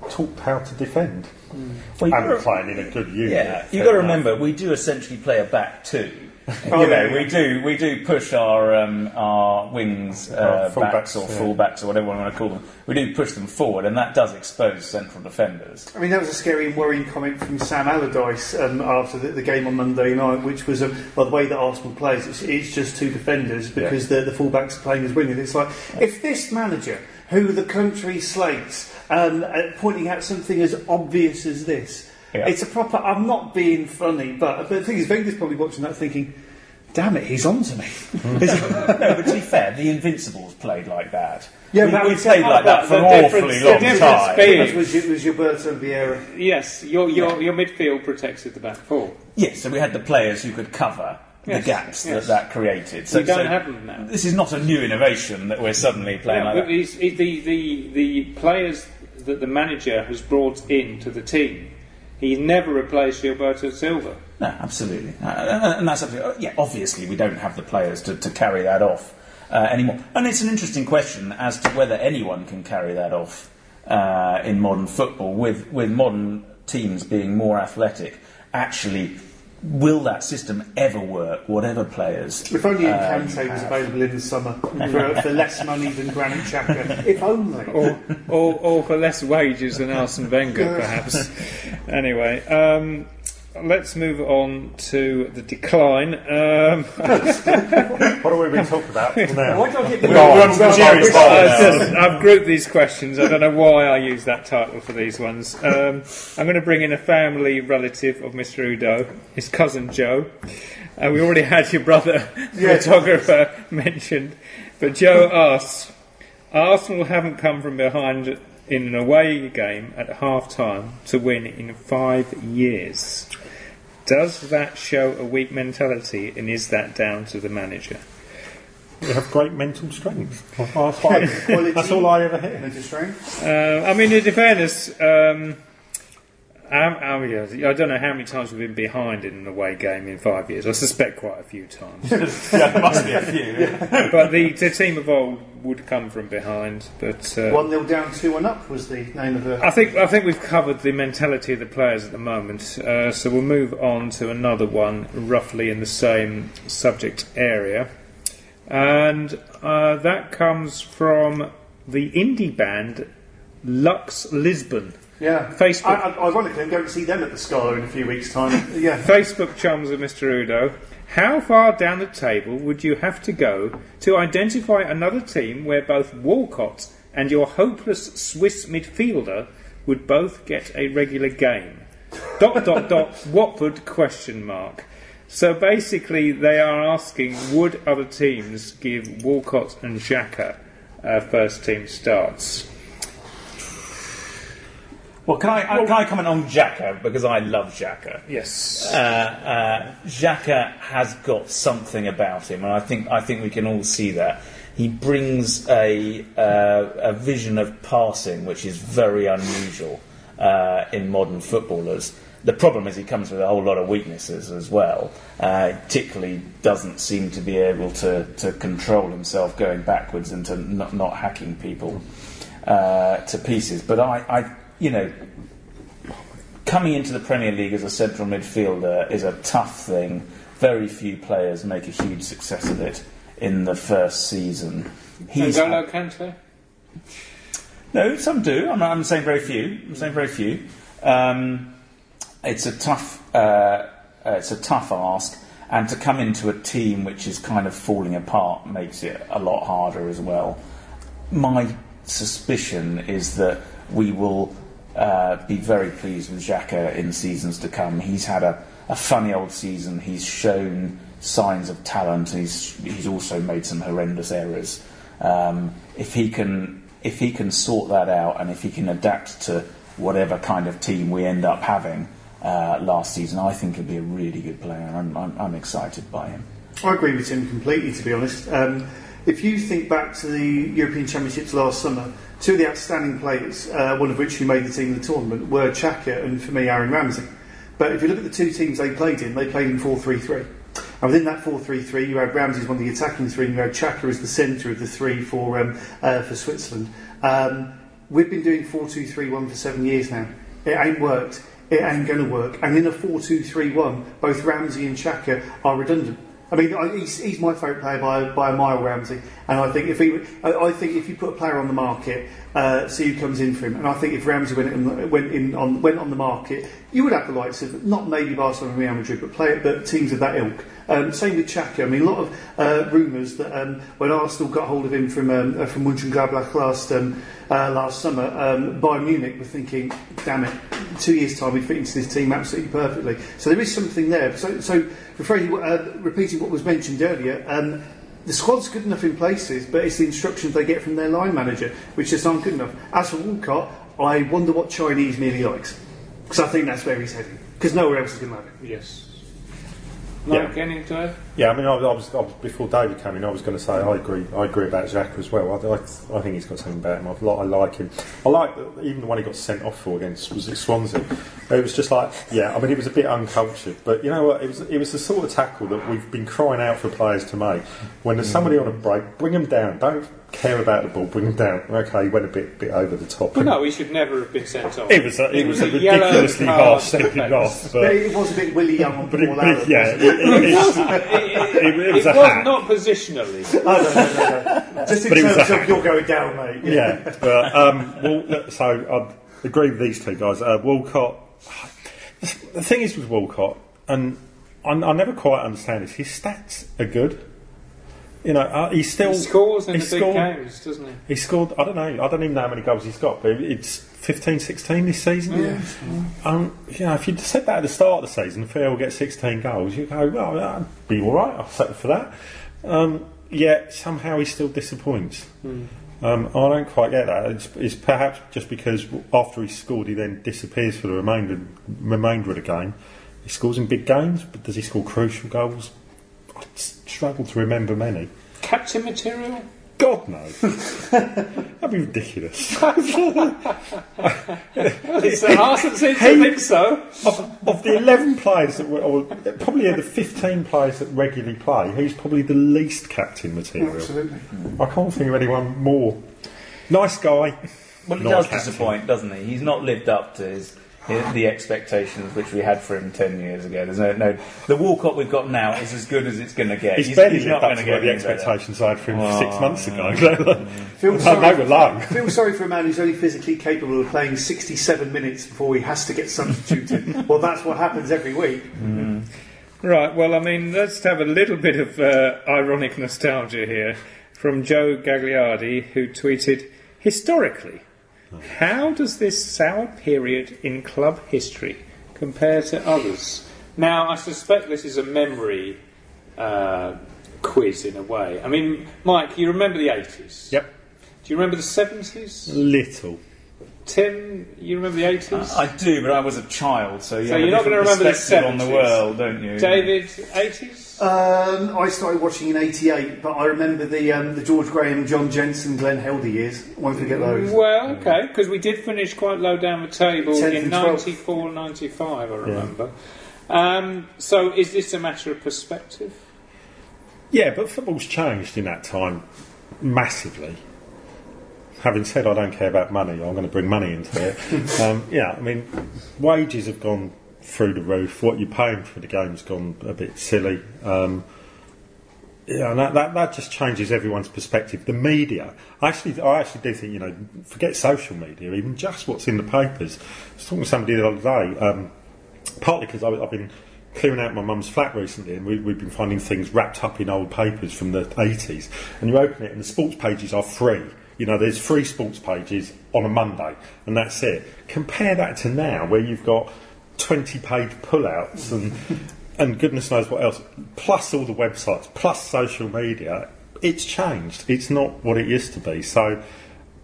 taught how to defend well, and you've got playing in a good unit. Yeah, you've got to remember we do essentially play a back two. *laughs* Oh, you know, yeah, yeah. we do we do push our um, our wings uh, Oh, fullbacks, backs or yeah. fullbacks or whatever we want to call them. We do push them forward, and that does expose central defenders. I mean, that was a scary and worrying comment from Sam Allardyce um, after the, the game on Monday night, which was, um, by the way that Arsenal plays, it's, it's just two defenders because the, the fullbacks are playing as wingers. It's like, if this manager, who the country slates, um, uh, pointing out something as obvious as this, Yeah. it's a proper, I'm not being funny, but, but the thing is, Wenger's probably watching that thinking, damn it, he's on to me. *laughs* no, but to be fair, the Invincibles played like that. Yeah, we, but we played like that for an difference- awfully the long difference time. being- It was, it was Gilberto Vieira. Yes, your, your, your midfield protected the back four. Yes, so we had the players who could cover Yes, the gaps yes. that that created. So, we don't so have them now. This is not a new innovation that we're suddenly playing Yeah, like that. the, the, the players that the manager has brought into the team, he's never replaced Gilberto Silva. No, absolutely, uh, and that's absolutely, yeah. Obviously, we don't have the players to, to carry that off uh, anymore, and it's an interesting question as to whether anyone can carry that off uh, in modern football. With with modern teams being more athletic, actually, will that system ever work? Whatever players, If only uh, Encante you was available in the summer *laughs* for, for less money than Granit Xhaka. *laughs* If only. or, or, or for less wages than Arsene Wenger, *laughs* perhaps. anyway, um, let's move on to the decline. Um, *laughs* What have we been talking about now? Why do I get the We're on to the serious part I now. just, I've grouped these questions. I don't know why I use that title for these ones. Um, I'm going to bring in a family relative of Mr. Oudot, his cousin Joe. Uh, we already had your brother, photographer, mentioned. But Joe asks Arsenal haven't come from behind in an away game at half time to win in five years. Does that show a weak mentality, and is that down to the manager? You have great mental strength. That's, what I- Quality. *laughs* that's all I ever hear. Mental strength. Uh, I mean, in fairness, um, I, I, mean, I don't know how many times we've been behind in an away game in five years. I suspect quite a few times. *laughs* yeah, there must be a few. *laughs* but the, the team of old would come from behind. But uh, 1 0 down, 2 1 up was the name of the. I think I think we've covered the mentality of the players at the moment. Uh, so we'll move on to another one, roughly in the same subject area. And uh, that comes from the indie band Lux Lisbon. Yeah. Facebook. I, I, ironically, I'm going to see them at the Scala in a few weeks' time. *laughs* yeah. Facebook chums of Mr. Oudot. How far down the table would you have to go to identify another team where both Walcott and your hopeless Swiss midfielder would both get a regular game? dot dot dot *laughs* Watford question mark. So basically, they are asking: Would other teams give Walcott and Xhaka uh, first team starts? Well, can I, can I comment on Xhaka because I love Xhaka. Yes. Uh, uh, Xhaka has got something about him, and I think I think we can all see that. He brings a uh, a vision of passing which is very unusual uh, in modern footballers. The problem is he comes with a whole lot of weaknesses as well. Uh, particularly doesn't seem to be able to, to control himself going backwards and to not, not hacking people uh, to pieces. But I, I, you know, coming into the Premier League as a central midfielder is a tough thing. Very few players make a huge success of it in the first season. He's N'Golo Kante? no, some do. I'm, I'm saying very few. I'm saying very few. Um, it's a tough, uh, uh, it's a tough ask, and to come into a team which is kind of falling apart makes it a lot harder as well. My suspicion is that we will be very pleased with Xhaka in seasons to come. He's had a, a funny old season. He's shown signs of talent. He's he's also made some horrendous errors. Um, if he can if he can sort that out and if he can adapt to whatever kind of team we end up having uh, last season, I think he'll be a really good player. I'm, I'm, I'm excited by him. I agree with Tim completely, to be honest. Um, if you think back to the European Championships last summer, two of the outstanding players, uh, one of which who made the team in the tournament, were Xhaka and, for me, Aaron Ramsey. But if you look at the two teams they played in, they played in 4 3 3. And within that 4 3 3, you had Ramsey as one of the attacking three, and you had Xhaka as the centre of the three for, um, uh, for Switzerland. Um, we've been doing 4 2 3 1 for seven years now. It ain't worked. It ain't going to work. And in a 4 2 3 1, both Ramsey and Xhaka are redundant. I mean, he's, he's my favourite player by, by a mile, Ramsey. And I think if he, I, think if you put a player on the market, uh, see who comes in for him. And I think if Ramsey went in, went in on went on the market, you would have the likes of not maybe Barcelona and Real Madrid, but play but teams of that ilk. Um, same with Xhaka. I mean, a lot of uh, rumours that um, when Arsenal got hold of him from um, uh, from Mönchengladbach last um, uh, last summer, um, Bayern Munich were thinking, "Damn it, two years' time he'd fit into this team absolutely perfectly." So there is something there. So, so uh, repeating what was mentioned earlier. Um, the squad's good enough in places, but it's the instructions they get from their line manager, which just aren't good enough. As for Walcott, I wonder what Chinese nearly likes, because I think that's where he's heading. Because nowhere else is going to have it. Yes. Yeah. Any to Yeah, I mean, I, I was, I was before David came in. I was going to say I agree. I agree about Xhaka as well. I, I, I think he's got something about him. I, li- I like him. I like even the one he got sent off for against was it Swansea. It was just like, yeah. I mean, it was a bit uncultured, but you know what? It was it was the sort of tackle that we've been crying out for players to make. When there's somebody on a break, bring them down. Don't care about the ball. Bring them down. Okay, he went a bit bit over the top. Well, no, he should never have been sent off. It was a, it, was, a yellow ridiculously harsh to sending face. off. But But, it was a bit Willie Young on but it, Paul but it, yeah, it, it, it's- *laughs* it, it, was a hack. not positionally. *laughs* Oh, no, no, no, no. Just in But it was terms a of hack. you're going down, mate. Yeah, but um, well, so I agree with these two guys. Uh, Walcott. *sighs* The thing is with Walcott, and I, I never quite understand this. His stats are good. You know, uh, he's still He scores in he the big scored- games, doesn't he? He scored. I don't know. I don't even know how many goals he's got, but it's 15, 16 this season. Yeah. Um, you know, if you'd said that at the start of the season, Phil will get 16 goals, you go, well, that'd be all right. I'll settle for that. Um, yet somehow he still disappoints. Um, I don't quite get that. It's, it's perhaps just because after he scored, he then disappears for the remainder remainder of the game. He scores in big games, but does he score crucial goals? I s- struggle to remember many. Captain material? God no. *laughs* That'd be ridiculous. *laughs* It's a Arsenal seems to think so. of, of the 11 players that were, or probably of the 15 players that regularly play, who's probably the least captain material? Absolutely. I can't think of anyone more. Nice guy. Well, he does captain. disappoint, doesn't he? He's not lived up to his the, expectations which we had for him ten years ago. There's no, no the Walcott we've got now is as good as it's going to get. He's, barely lived up gonna get the expectations I had for him Oh, six months ago. Feel No, sorry, they were low. feel sorry for a man who's only physically capable of playing 67 minutes before he has to get substituted. *laughs* well, that's what happens every week. Right, well, I mean, let's have a little bit of uh, ironic nostalgia here from Joe Gagliardi, who tweeted Historically, how does this sour period in club history compare to others? Now, I suspect this is a memory uh, quiz in a way. I mean, Mike, you remember the 80s? Yep. Do you remember the 70s? Little. Tim, you remember the 80s? I do, but I was a child, so you so you're not gonna remember the perspective on the 70s. world, don't you? David, 80s? Um, I started watching in '88, but I remember the um, the George Graham, John Jensen, Glenn Helder years. Won't forget those. Well, okay, because we did finish quite low down the table 10th in and 12th. 94, 95, I remember. Um, so is this a matter of perspective? Yeah, but football's changed in that time massively. Having said I don't care about money, I'm going to bring money into it. *laughs* um, yeah, I mean, wages have gone through the roof. What you're paying for the game's gone a bit silly. Um, yeah, and that, that, that just changes everyone's perspective. The media, actually, I actually do think, you know, forget social media, even just what's in the papers. I was talking to somebody the other day, um, partly because I've been clearing out my mum's flat recently and we, we've been finding things wrapped up in old papers from the 80s. And you open it and the sports pages are free. You know, there's free sports pages on a Monday and that's it. Compare that to now where you've got 20 page pullouts and, and goodness knows what else, plus all the websites, plus social media. It's changed. It's not what it used to be. So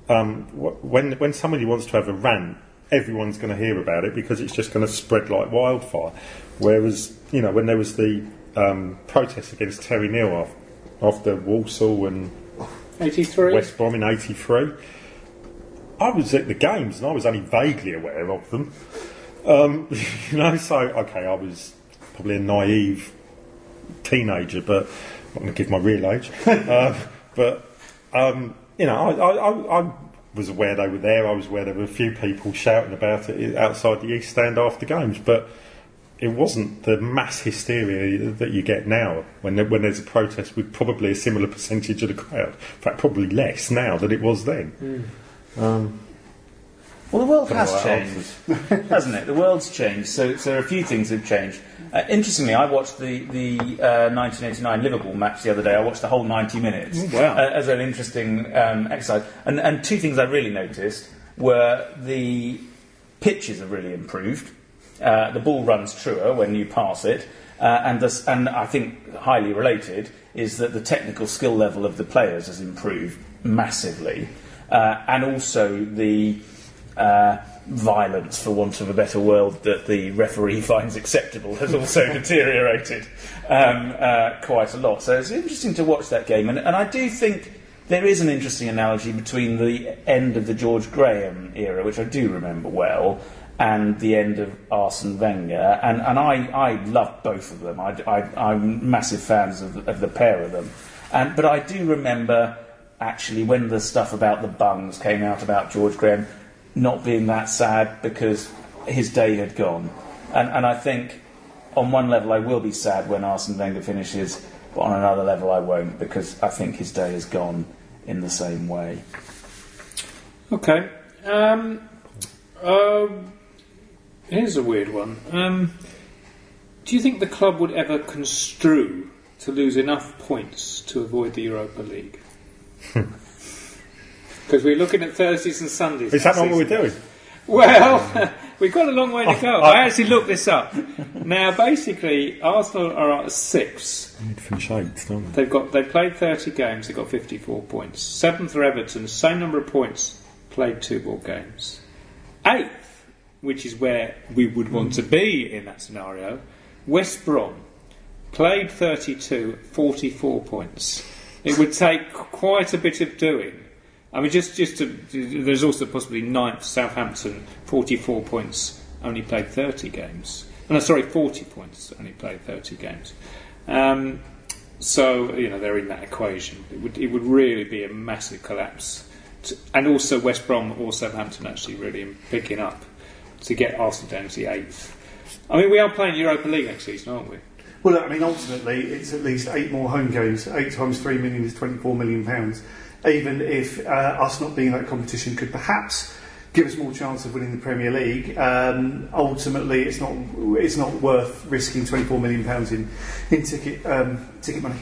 um, wh- when when somebody wants to have a rant, everyone's going to hear about it because it's just going to spread like wildfire. Whereas you know when there was the um, protest against Terry Neill off, after Walsall and 83? West Brom in '83, I was at the games and I was only vaguely aware of them. Um, *laughs* you know, so okay, I was probably a naive teenager, but I'm not going to give my real age. *laughs* uh, but um, you know, I, I, I, was aware they were there. I was aware there were a few people shouting about it outside the East Stand after games, but it wasn't the mass hysteria that you get now when there, when there's a protest with probably a similar percentage of the crowd. In fact, probably less now than it was then. Um, Well, the world has changed, hasn't it? The world's changed, so, so a few things that have changed. Uh, interestingly, I watched the, the uh, 1989 Liverpool match the other day. I watched the whole 90 minutes Oh, wow. uh, as an interesting um, exercise. And, and two things I really noticed were the pitches have really improved. Uh, the ball runs truer when you pass it. Uh, and, this, and I think highly related is that the technical skill level of the players has improved massively. Uh, and also the uh, violence, for want of a better word, that the referee *laughs* finds acceptable has also *laughs* deteriorated um, uh, quite a lot. So it's interesting to watch that game, and, and I do think there is an interesting analogy between the end of the George Graham era, which I do remember well, and the end of Arsene Wenger, and, and I, I love both of them. I, I, I'm massive fans of, of the pair of them, and, but I do remember actually when the stuff about the bungs came out about George Graham not being that sad because his day had gone. And, and I think on one level I will be sad when Arsene Wenger finishes, but on another level I won't because I think his day is gone in the same way. Okay. Um, um, here's a weird one. Um, do you think the club would ever construe to lose enough points to avoid the Europa League? *laughs* Because we're looking at Thursdays and Sundays. is that not what we're doing? Well, *laughs* we've got a long way to go. I- I actually looked this up. Now, basically, Arsenal are at six. Need to finish eighth, don't we? They've got they played 30 games. They've got 54 points. Seventh are Everton, same number of points, played two more games. Eighth, which is where we would want to be in that scenario, West Brom played 32, 44 points. It would take quite a bit of doing. I mean, just just to, there's also possibly ninth Southampton, 44 points, only played 30 games. No, sorry, 40 points, only played 30 games. Um, so you know they're in that equation. It would it would really be a massive collapse, to, and also West Brom or Southampton actually really picking up to get Arsenal down to the eighth. I mean, we are playing Europa League next season, aren't we? Well, I mean, ultimately, it's at least eight more home games. Eight times three million is twenty-four million pounds. Even if uh, us not being in that competition could perhaps give us more chance of winning the Premier League, um, ultimately, it's not it's not worth risking twenty-four million pounds in in ticket um, ticket money.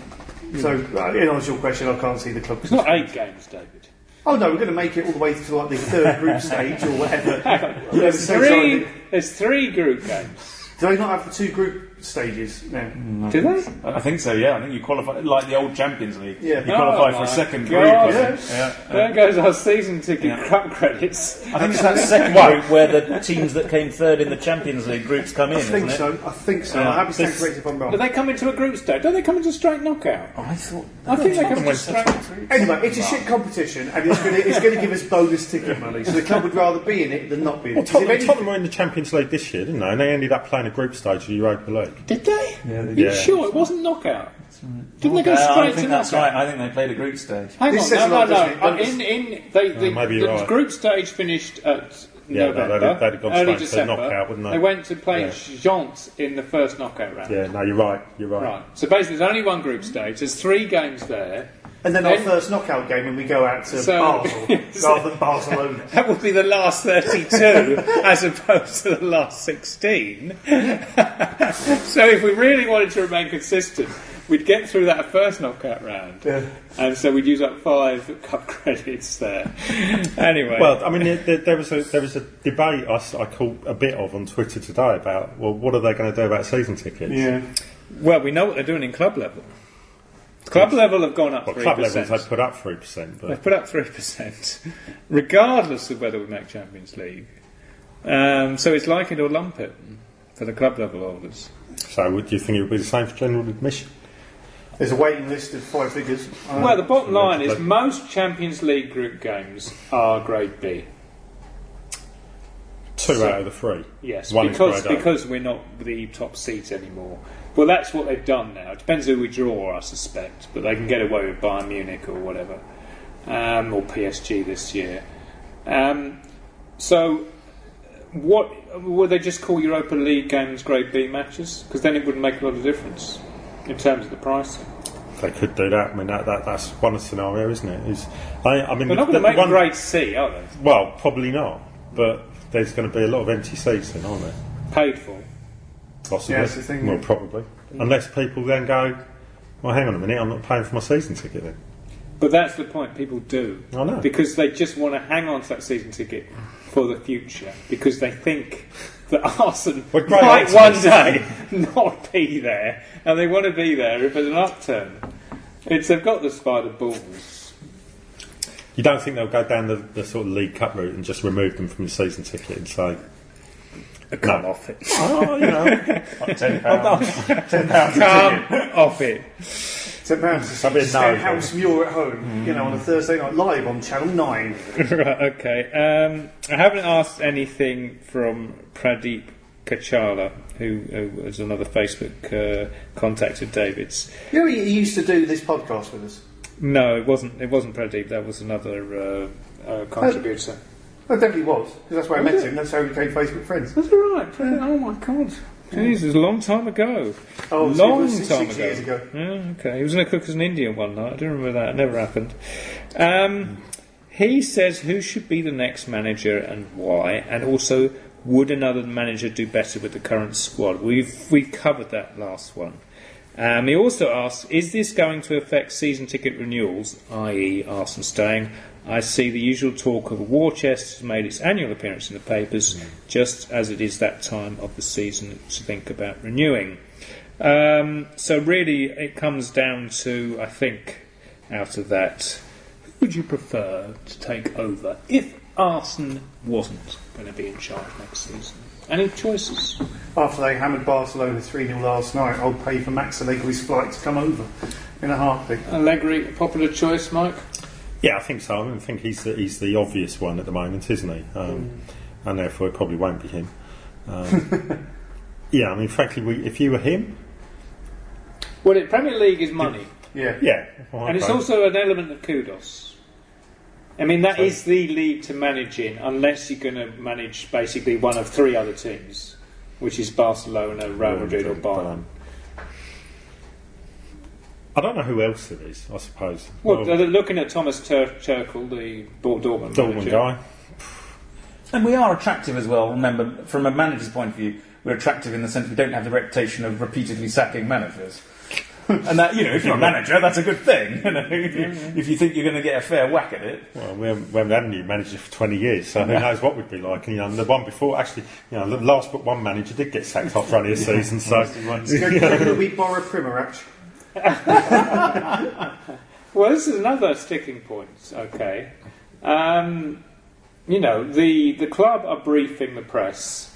So, uh, in answer to your question, I can't see the club. It's not eight games, David. Oh no, we're going to make it all the way to like the third group *laughs* stage or whatever. Whatever *laughs* There's three. There's three group games. Do they not have the two group stages now? Mm, Do they? I think so. Yeah, I think you qualify like the old Champions League. Yeah. you qualify Oh for a oh, second God. group. I. Yeah. Yeah. There goes our season ticket Yeah. cup credits. I think it's that *laughs* second group where the *laughs* teams that came third in the Champions League groups come in, I think isn't it? so. I think so. Yeah. I haven't stand This- corrected if I'm Do they come into a group stage? Don't they come into a straight knockout? Oh, I thought. I think they come into went straight. Anyway, it's a shit competition, and it's going to it's going to give us bonus ticket money. So the club would rather be in it than not be in it. Well, 'Cause if Tottenham, any- Tottenham were in the Champions League this year, didn't they? And they ended up playing a group stage of the Europa League. Did they? Yeah, they You Yeah. sure it wasn't knockout? Didn't they go Uh, I straight think to that's knockout? right. I think they played a group stage. Hang This on, says no, a no, lot, no. doesn't it? Uh, In, in they, the, maybe you're right. group stage finished at Yeah, no, November, they'd have- they'd have gone early straight to December. knockout, wouldn't they? They went to play Yeah. Gent in the first knockout round. Yeah, no, you're right. You're right. Right. So basically, there's only one group stage. There's three games there. And then our then- first knockout game when we go out to So- Basel *laughs* rather than Barcelona. *laughs* That would be the last 32 as opposed to the last 16. *laughs* so if we really wanted to remain consistent, we'd get through that first knockout round. Yeah. And so we'd use up five cup credits there. Anyway. Well, I mean, there- there, there was a there was a debate I, s- I caught a bit of on Twitter today about well, what are they going to do about season tickets? Yeah. well, we know what they're doing in club level. Club level have gone up Well, 3%. club levels have put up three percent, They've put up 3%, *laughs* regardless of whether we make Champions League. Um, so it's like it or lump it for the club level holders. so would do you think it would be the same for general admission? There's a waiting list of five figures. Uh, Well, the bottom line is Allegedly. most Champions League group games are Grade B. Two So- out of the three. Yes, One because because we're not the top seats anymore. Well, that's what they've done now. It depends who we draw, I suspect, but they can get away with Bayern Munich or whatever, um, or PSG this year. Um, so, what would they just call Europa League games Grade B matches? Because then it wouldn't make a lot of difference in terms of the pricing. They could do that. I mean, that, that that's one scenario, isn't it? Is I, I mean, They're not going to the make one- Grade C, are they? Well, probably not. But there's going to be a lot of empty seats then, aren't there? Paid for. Possibly. Yeah, that's the thing, Well, yeah. probably. Unless people then go, well, hang on a minute, I'm not paying for my season ticket then. But that's the point. People do I know. because they just want to hang on to that season ticket for the future because they think that *laughs* Arsenal We're great one day *laughs* not be there, and they want to be there if there's an upturn. It's they've got the spider balls. You don't think they'll go down the, the sort of League Cup route and just remove them from the season ticket and say, *laughs* Come off it. oh, you know, *laughs* *laughs* Ten pounds. Ten pounds. Come off it. Ten pounds to I'll be a spare no. house Muir at home, you know, on a Thursday night live on Channel Nine. right, okay. Um, I haven't asked anything from Pradeep Kachala, who, who was another Facebook uh, contact of David's. You know, he he used to do this podcast with us. No, it wasn't. It wasn't Pradeep. That was another uh, uh, contributor. I definitely was, because that's where I met him. That's how we became Facebook friends. That's all right. Oh my god. Jeez, it was a long time ago. Oh, long six, time six ago. years ago. Yeah, okay. He was going to cook as an Indian one night. I do remember that. It never happened. Um, he says who should be the next manager and why, and also would another manager do better with the current squad? We've we've covered that last one. Um, he also asks, is this going to affect season ticket renewals, i.e., Arsenal staying? I see the usual talk of a war chest has made its annual appearance in the papers, just as it is that time of the season to think about renewing. Um, so really, it comes down to, I think, out of that, who would you prefer to take over if Arsenal wasn't going to be in charge next season? Any choices? After they hammered Barcelona 3 0 last night, I'll pay for Max Allegri's flight to come over in a heartbeat. Allegri, a popular choice, Mike? Yeah, I think so. I, mean, I think he's the, he's the obvious one at the moment, isn't he? Um, And therefore, it probably won't be him. Um, *laughs* yeah, I mean, frankly, we, if you were him, Well, it, Premier League is money, Yeah. yeah. well, and it's okay. also an element of kudos. I mean, that is the league to manage in, unless you're going to manage basically one of three other teams, which is Barcelona, Real Madrid, or Bayern. I don't know who else it is. I suppose. Well, they're looking at Thomas Tur- Tuchel, the Dor- Dortmund, Dortmund manager. guy. And we are attractive as well. Remember, from a manager's point of view, we're attractive in the sense we don't have the reputation of repeatedly sacking managers. *laughs* and that, you know, if you're a manager, that's a good thing. *laughs* You know, if, you, if you think you're going to get a fair whack at it. Well, we haven't, we haven't had a new manager for 20 years, so who knows what we'd be like. And, you know, the one before, actually, you know, the last but one manager did get sacked after only a *laughs* season, so. Could we borrow Primarach? *laughs* Well, this is another sticking point. Okay, um, you know the the club are briefing the press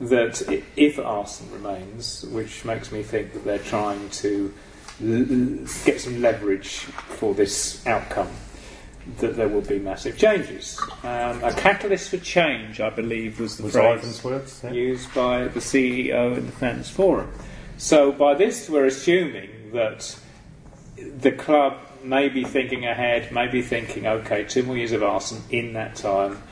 that if Arsenal remains, which makes me think that they're trying to get some leverage for this outcome, that there will be massive changes. Um, a catalyst for change, I believe, was the Was phrase words? Yeah. used by the CEO in the Fans Forum. So by this, we're assuming that the club may be thinking ahead, may be thinking, okay, two more years of Arsenal. In that time,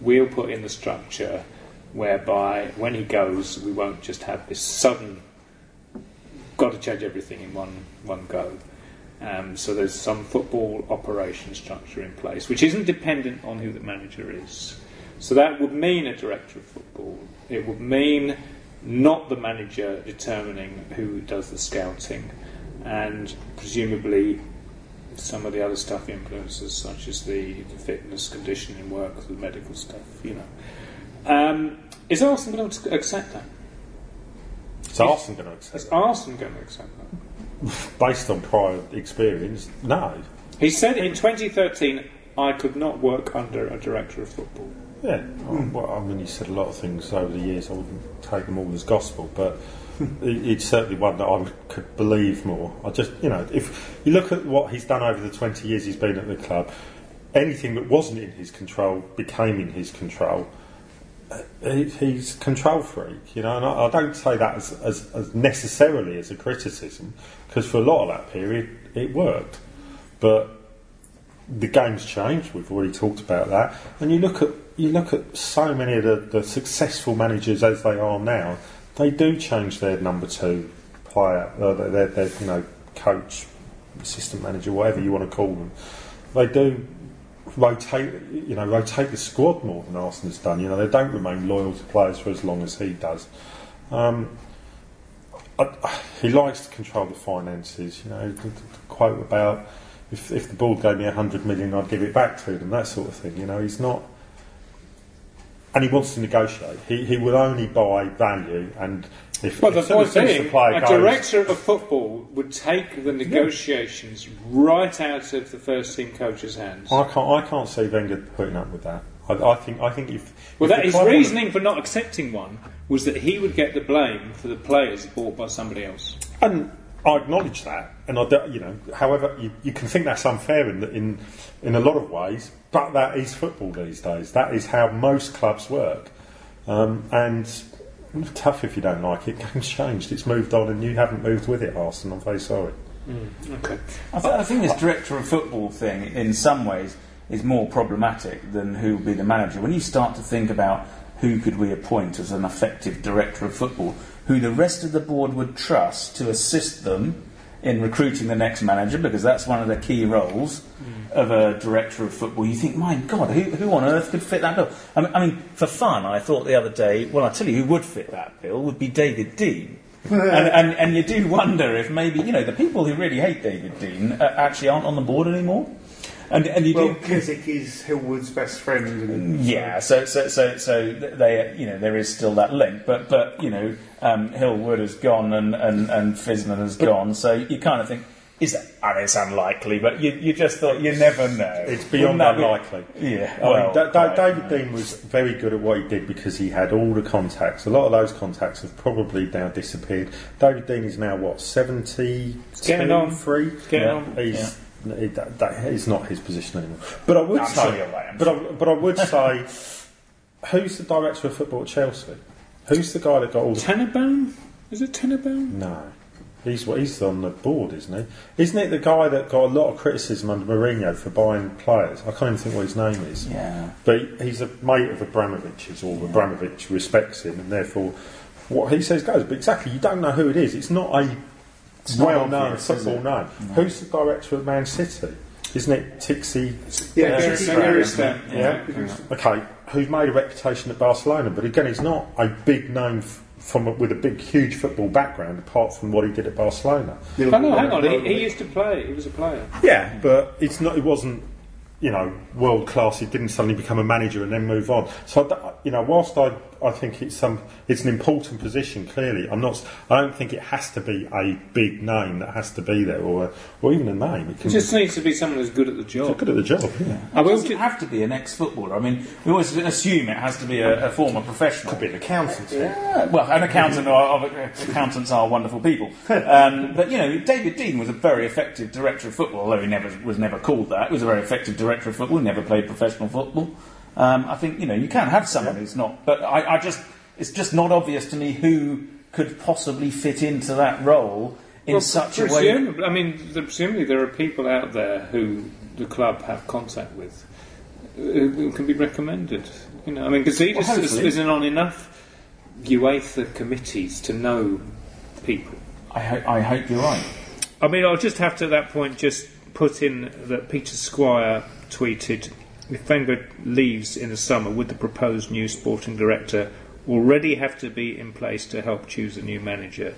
we'll put in the structure whereby when he goes, we won't just have this sudden, got to change everything in one one go. Um, so there's some football operation structure in place, which isn't dependent on who the manager is. So that would mean a director of football. It would mean not the manager determining who does the scouting, and presumably some of the other stuff influences, such as the, the fitness, conditioning work, the medical stuff. You know, um, is Arsenal going to accept that? Is Arsenal going to accept Is Arsenal going to accept that? that? *laughs* Based on prior experience, no. He said in 2013, "I could not work under a director of football." Yeah, well, I mean, he said a lot of things over the years. I wouldn't take them all as gospel, but it- it's certainly one that I could believe more. I just, you know, if you look at what he's done over the 20 years he's been at the club, anything that wasn't in his control became in his control. Uh, he, he's control freak, you know, and I, I don't say that as, as, as necessarily as a criticism, because for a lot of that period it worked. But the game's changed. We've already talked about that. And you look at you look at so many of the, the successful managers as they are now. They do change their number two player, uh, their, their, you know coach, assistant manager, whatever you want to call them. They do rotate, you know, rotate the squad more than Arsenal's done. You know, they don't remain loyal to players for as long as he does. Um, I, he likes to control the finances. You know, the, the quote about if, if the board gave me a hundred million, I'd give it back to them. That sort of thing. You know, he's not, and he wants to negotiate. He he will only buy value, and if, the if soon point being, the a goes, director of football would take the negotiations right out of the first team coach's hands. I can't I can't see Wenger putting up with that. I, I think I think if Well, if that, his reasoning for not accepting one was that he would get the blame for the players bought by somebody else. And I acknowledge that, and I, you know, however, you, you can think that's unfair in, in in a lot of ways, but that is football these days. That is how most clubs work, um, and tough if you don't like it. *laughs* Game's changed; it's moved on, and you haven't moved with it, Arsenal. I'm very sorry. Okay. I, th- I think this director of football thing, in some ways, is more problematic than who will be the manager. When you start to think about who could we appoint as an effective director of football, who the rest of the board would trust to assist them in recruiting the next manager, because that's one of the key roles of a director of football. You think, my God, who, who on earth could fit that bill? I mean, I mean, for fun, I thought the other day, well, I tell you who would fit that bill would be David Dein. *laughs* and, and, and you do wonder if maybe, you know, the people who really hate David Dein uh, actually aren't on the board anymore. And, and you Well, do. Keswick is Hill-Wood's best friend. Yeah, so so so so they you know there is still that link, but but you know um, Hillwood has gone and and and Fiszman has gone, so you kind of think is that? And it's unlikely, but you you just thought you never know. It's beyond Wouldn't be- unlikely. Yeah, I mean, well, Da- Da- right, David no. Dein was very good at what he did because he had all the contacts. A lot of those contacts have probably now disappeared. David Dein is now what seventy Getting on. three. Getting Yeah. on. He's he, that, that is not his position anymore. But I would I'm say, sure right, I'm but I, but I would *laughs* say, who's the director of football at Chelsea? Who's the guy that got all the Tenenbaum? Is it Tenenbaum? no? He's he's on the board, isn't he? Isn't it the guy that got a lot of criticism under Mourinho for buying players? I can't even think what his name is. Yeah. But he's a mate of Abramovich's, or Abramovich respects him, and therefore what he says goes. But exactly, you don't know who it is. It's not a not well-known obvious, is football name. Who's the director of Man City? Isn't it Txiki? Yeah, Gary- Txiki Gary Gary Yeah. Okay, who's made a reputation at Barcelona, but again, he's not a big name f- from with a big, huge football background, apart from what he did at Barcelona. Oh, no, hang on. He, he used to play. He was a player. Yeah, but it's not. It wasn't, you know, world class. He didn't suddenly become a manager and then move on. So, you know, whilst I, I think it's some, it's an important position. Clearly, I'm not. I don't think it has to be a big name that has to be there, or a, or even a name. It can It just needs to be someone who's good at the job. good at the job. Yeah. I It will doesn't ju- have to be an ex-footballer. I mean, we always assume it has to be a, a former professional. Could be an accountant. Yeah, well, an accountant or accountants are wonderful people. *laughs* Um, but you know, David Dein was a very effective director of football, although he never was never called that. He was a very effective director of football. He never played professional football. Um, I think you know you can have someone who's not, but I, I just it's just not obvious to me who could possibly fit into that role in Well, such a way. presumably, I mean, presumably there are people out there who the club have contact with who, can be recommended. You know, I mean, Gazidis Well, isn't on enough UEFA committees to know people. I, ho- I hope you're right. I mean, I'll just have to at that point just put in that Peter Squire tweeted if Wenger leaves in the summer, would the proposed new sporting director already have to be in place to help choose a new manager?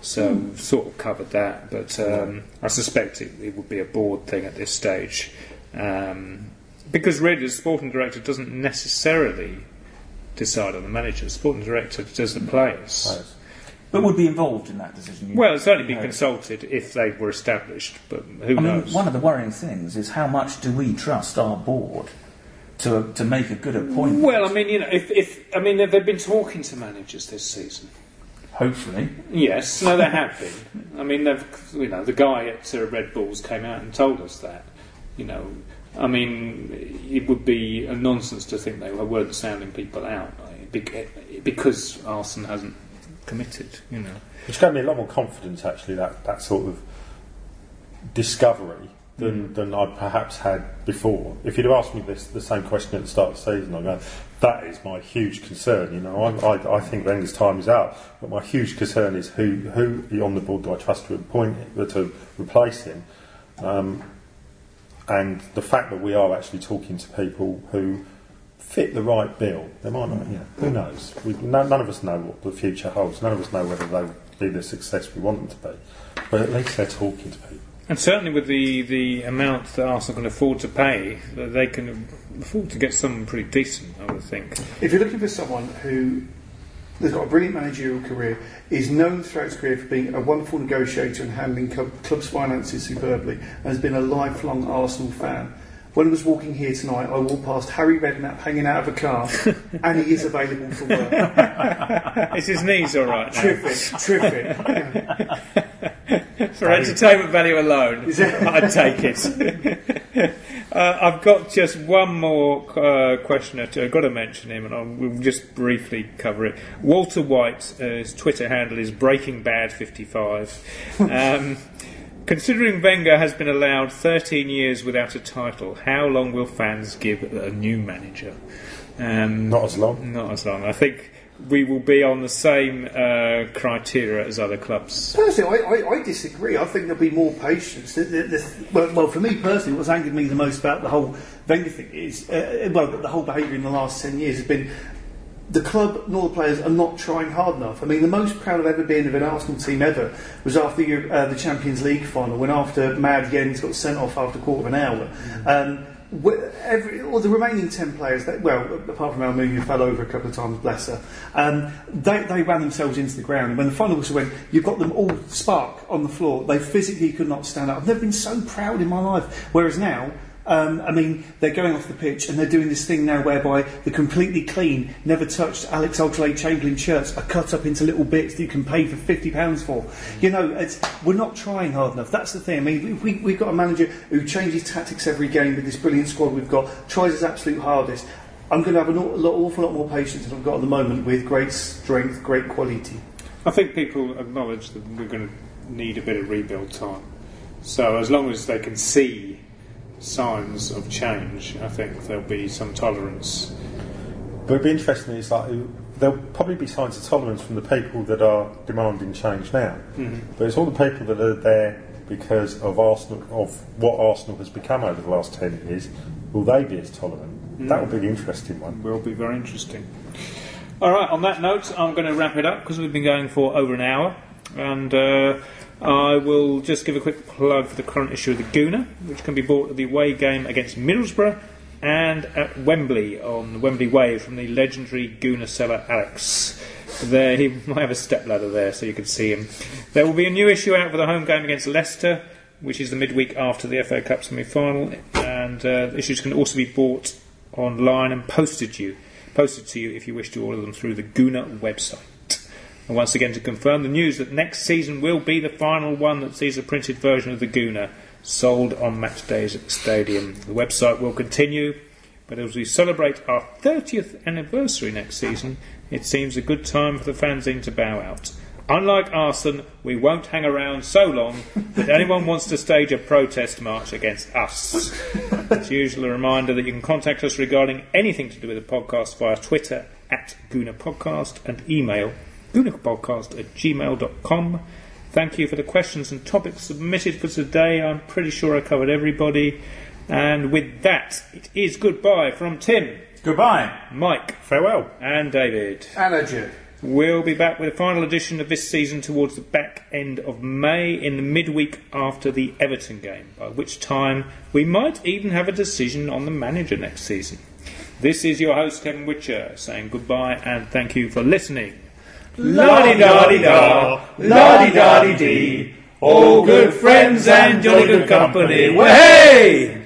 So, Hmm. sort of covered that, but um, I suspect it, it would be a board thing at this stage. Um, because really, the sporting director doesn't necessarily decide on the manager, the sporting director does the players. But would be involved in that decision. you- Well, certainly be consulted if they were established, but who I mean, one of the worrying things is how much do we trust our board to to make a good appointment? Well, I mean, you know, if, if I mean, they've been talking to managers this season. hopefully, Yes, no, they have been. I mean, they've, you know, the guy at uh, Red Bulls came out and told us that. You know, I mean, it would be a nonsense to think they weren't sounding people out because Arsenal hasn't committed. You know, Which gave me a lot more confidence, actually, that, that sort of discovery than, than I perhaps had before. If you'd have asked me this the same question at the start of the season, I'd go, that is my huge concern. You know, I, I, I think Wenger's time is out, but my huge concern is who, who on the board do I trust to appoint to replace him, um, and the fact that we are actually talking to people who fit the right bill. They might not, yeah, who mm. knows? We, no, none of us know what the future holds. None of us know whether they'll be the success we want them to be. But at least they're talking to people. and certainly with the the amount that Arsenal can afford to pay, that they can afford to get someone pretty decent. I would think. If you're looking for someone who has got a brilliant managerial career, is known throughout his career for being a wonderful negotiator and handling club, club's finances superbly, and has been a lifelong Arsenal fan. When I was walking here tonight, I walked past Harry Redknapp hanging out of a car, *laughs* and he is available for work. *laughs* Is his knees all right now? Terrific, terrific. For entertainment value alone, *laughs* I'd take it. uh, I've got just one more uh, question or two. I've got to mention him, and I'll, we'll just briefly cover it. Walter White, uh, his Twitter handle is Breaking Bad 55. Um, considering Wenger has been allowed 13 years without a title, how long will fans give a new manager? Um, Not as long. Not as long. I think we will be on the same uh, criteria as other clubs. Personally, I, I, I disagree. I think there'll be more patience. The, the, the, well, well, for me personally, what's angered me the most about the whole Wenger thing is, uh, well, the whole behaviour in the last 10 years has been the club nor the players are not trying hard enough. I mean, the most proud I've ever been of an Arsenal team ever was after the, uh, the Champions League final, when after Mad Jens got sent off after a quarter of an hour. Um, every, all the remaining 10 players, that, well, apart from Almunia, who fell over a couple of times, bless her, um, they, they ran themselves into the ground. And when the final whistle went, you've got them all spark on the floor. They physically could not stand up. I've never been so proud in my life. Whereas now, um, I mean, they're going off the pitch and they're doing this thing now whereby the completely clean, never touched Alex Oxlade-Chamberlain shirts are cut up into little bits that you can pay for £50 for. You know, we're not trying hard enough. That's the thing. I mean, we, we've got a manager who changes tactics every game with this brilliant squad we've got, tries his absolute hardest. I'm going to have an aw- awful lot more patience than I've got at the moment with great strength, great quality. I think people acknowledge that we're going to need a bit of rebuild time. So as long as they can see signs of change, I think there'll be some tolerance. But it'd be interesting. It's like there'll probably be signs of tolerance from the people that are demanding change now. But it's all the people that are there because of Arsenal, of what Arsenal has become over the last ten years. Will they be as tolerant? That will be the interesting one. Will be very interesting. All right. On that note, I'm going to wrap it up because we've been going for over an hour, and uh, I will just give a quick plug for the current issue of the Gooner, which can be bought at the away game against Middlesbrough and at Wembley on the Wembley Way from the legendary Gooner seller Alex. There, he *laughs* might have a stepladder there, so you can see him. There will be a new issue out for the home game against Leicester, which is the midweek after the FA Cup semi-final, and uh, issues can also be bought online and posted to you, posted to you if you wish to order them through the Gooner website. And once again, to confirm the news that next season will be the final one that sees a printed version of the Gooner sold on match days at the stadium. The website will continue, but as we celebrate our 30th anniversary next season, it seems a good time for the fanzine to bow out. Unlike Arsène, we won't hang around so long that anyone wants to stage a protest march against us. It's usually a reminder that you can contact us regarding anything to do with the podcast via Twitter at Gooner Podcast and email goonerpodcast at gmail.com. Thank you for the questions and topics submitted for today. I'm pretty sure I covered everybody. And with that, it is goodbye from Tim, Goodbye. Mike, Farewell. and David. And adieu. We'll be back with a final edition of this season towards the back end of May in the midweek after the Everton game, by which time we might even have a decision on the manager next season. This is your host, Kevin Whitcher, saying goodbye and thank you for listening. La-di-da-di-da, la-di-da-di-dee. All good friends and jolly good company. Hey!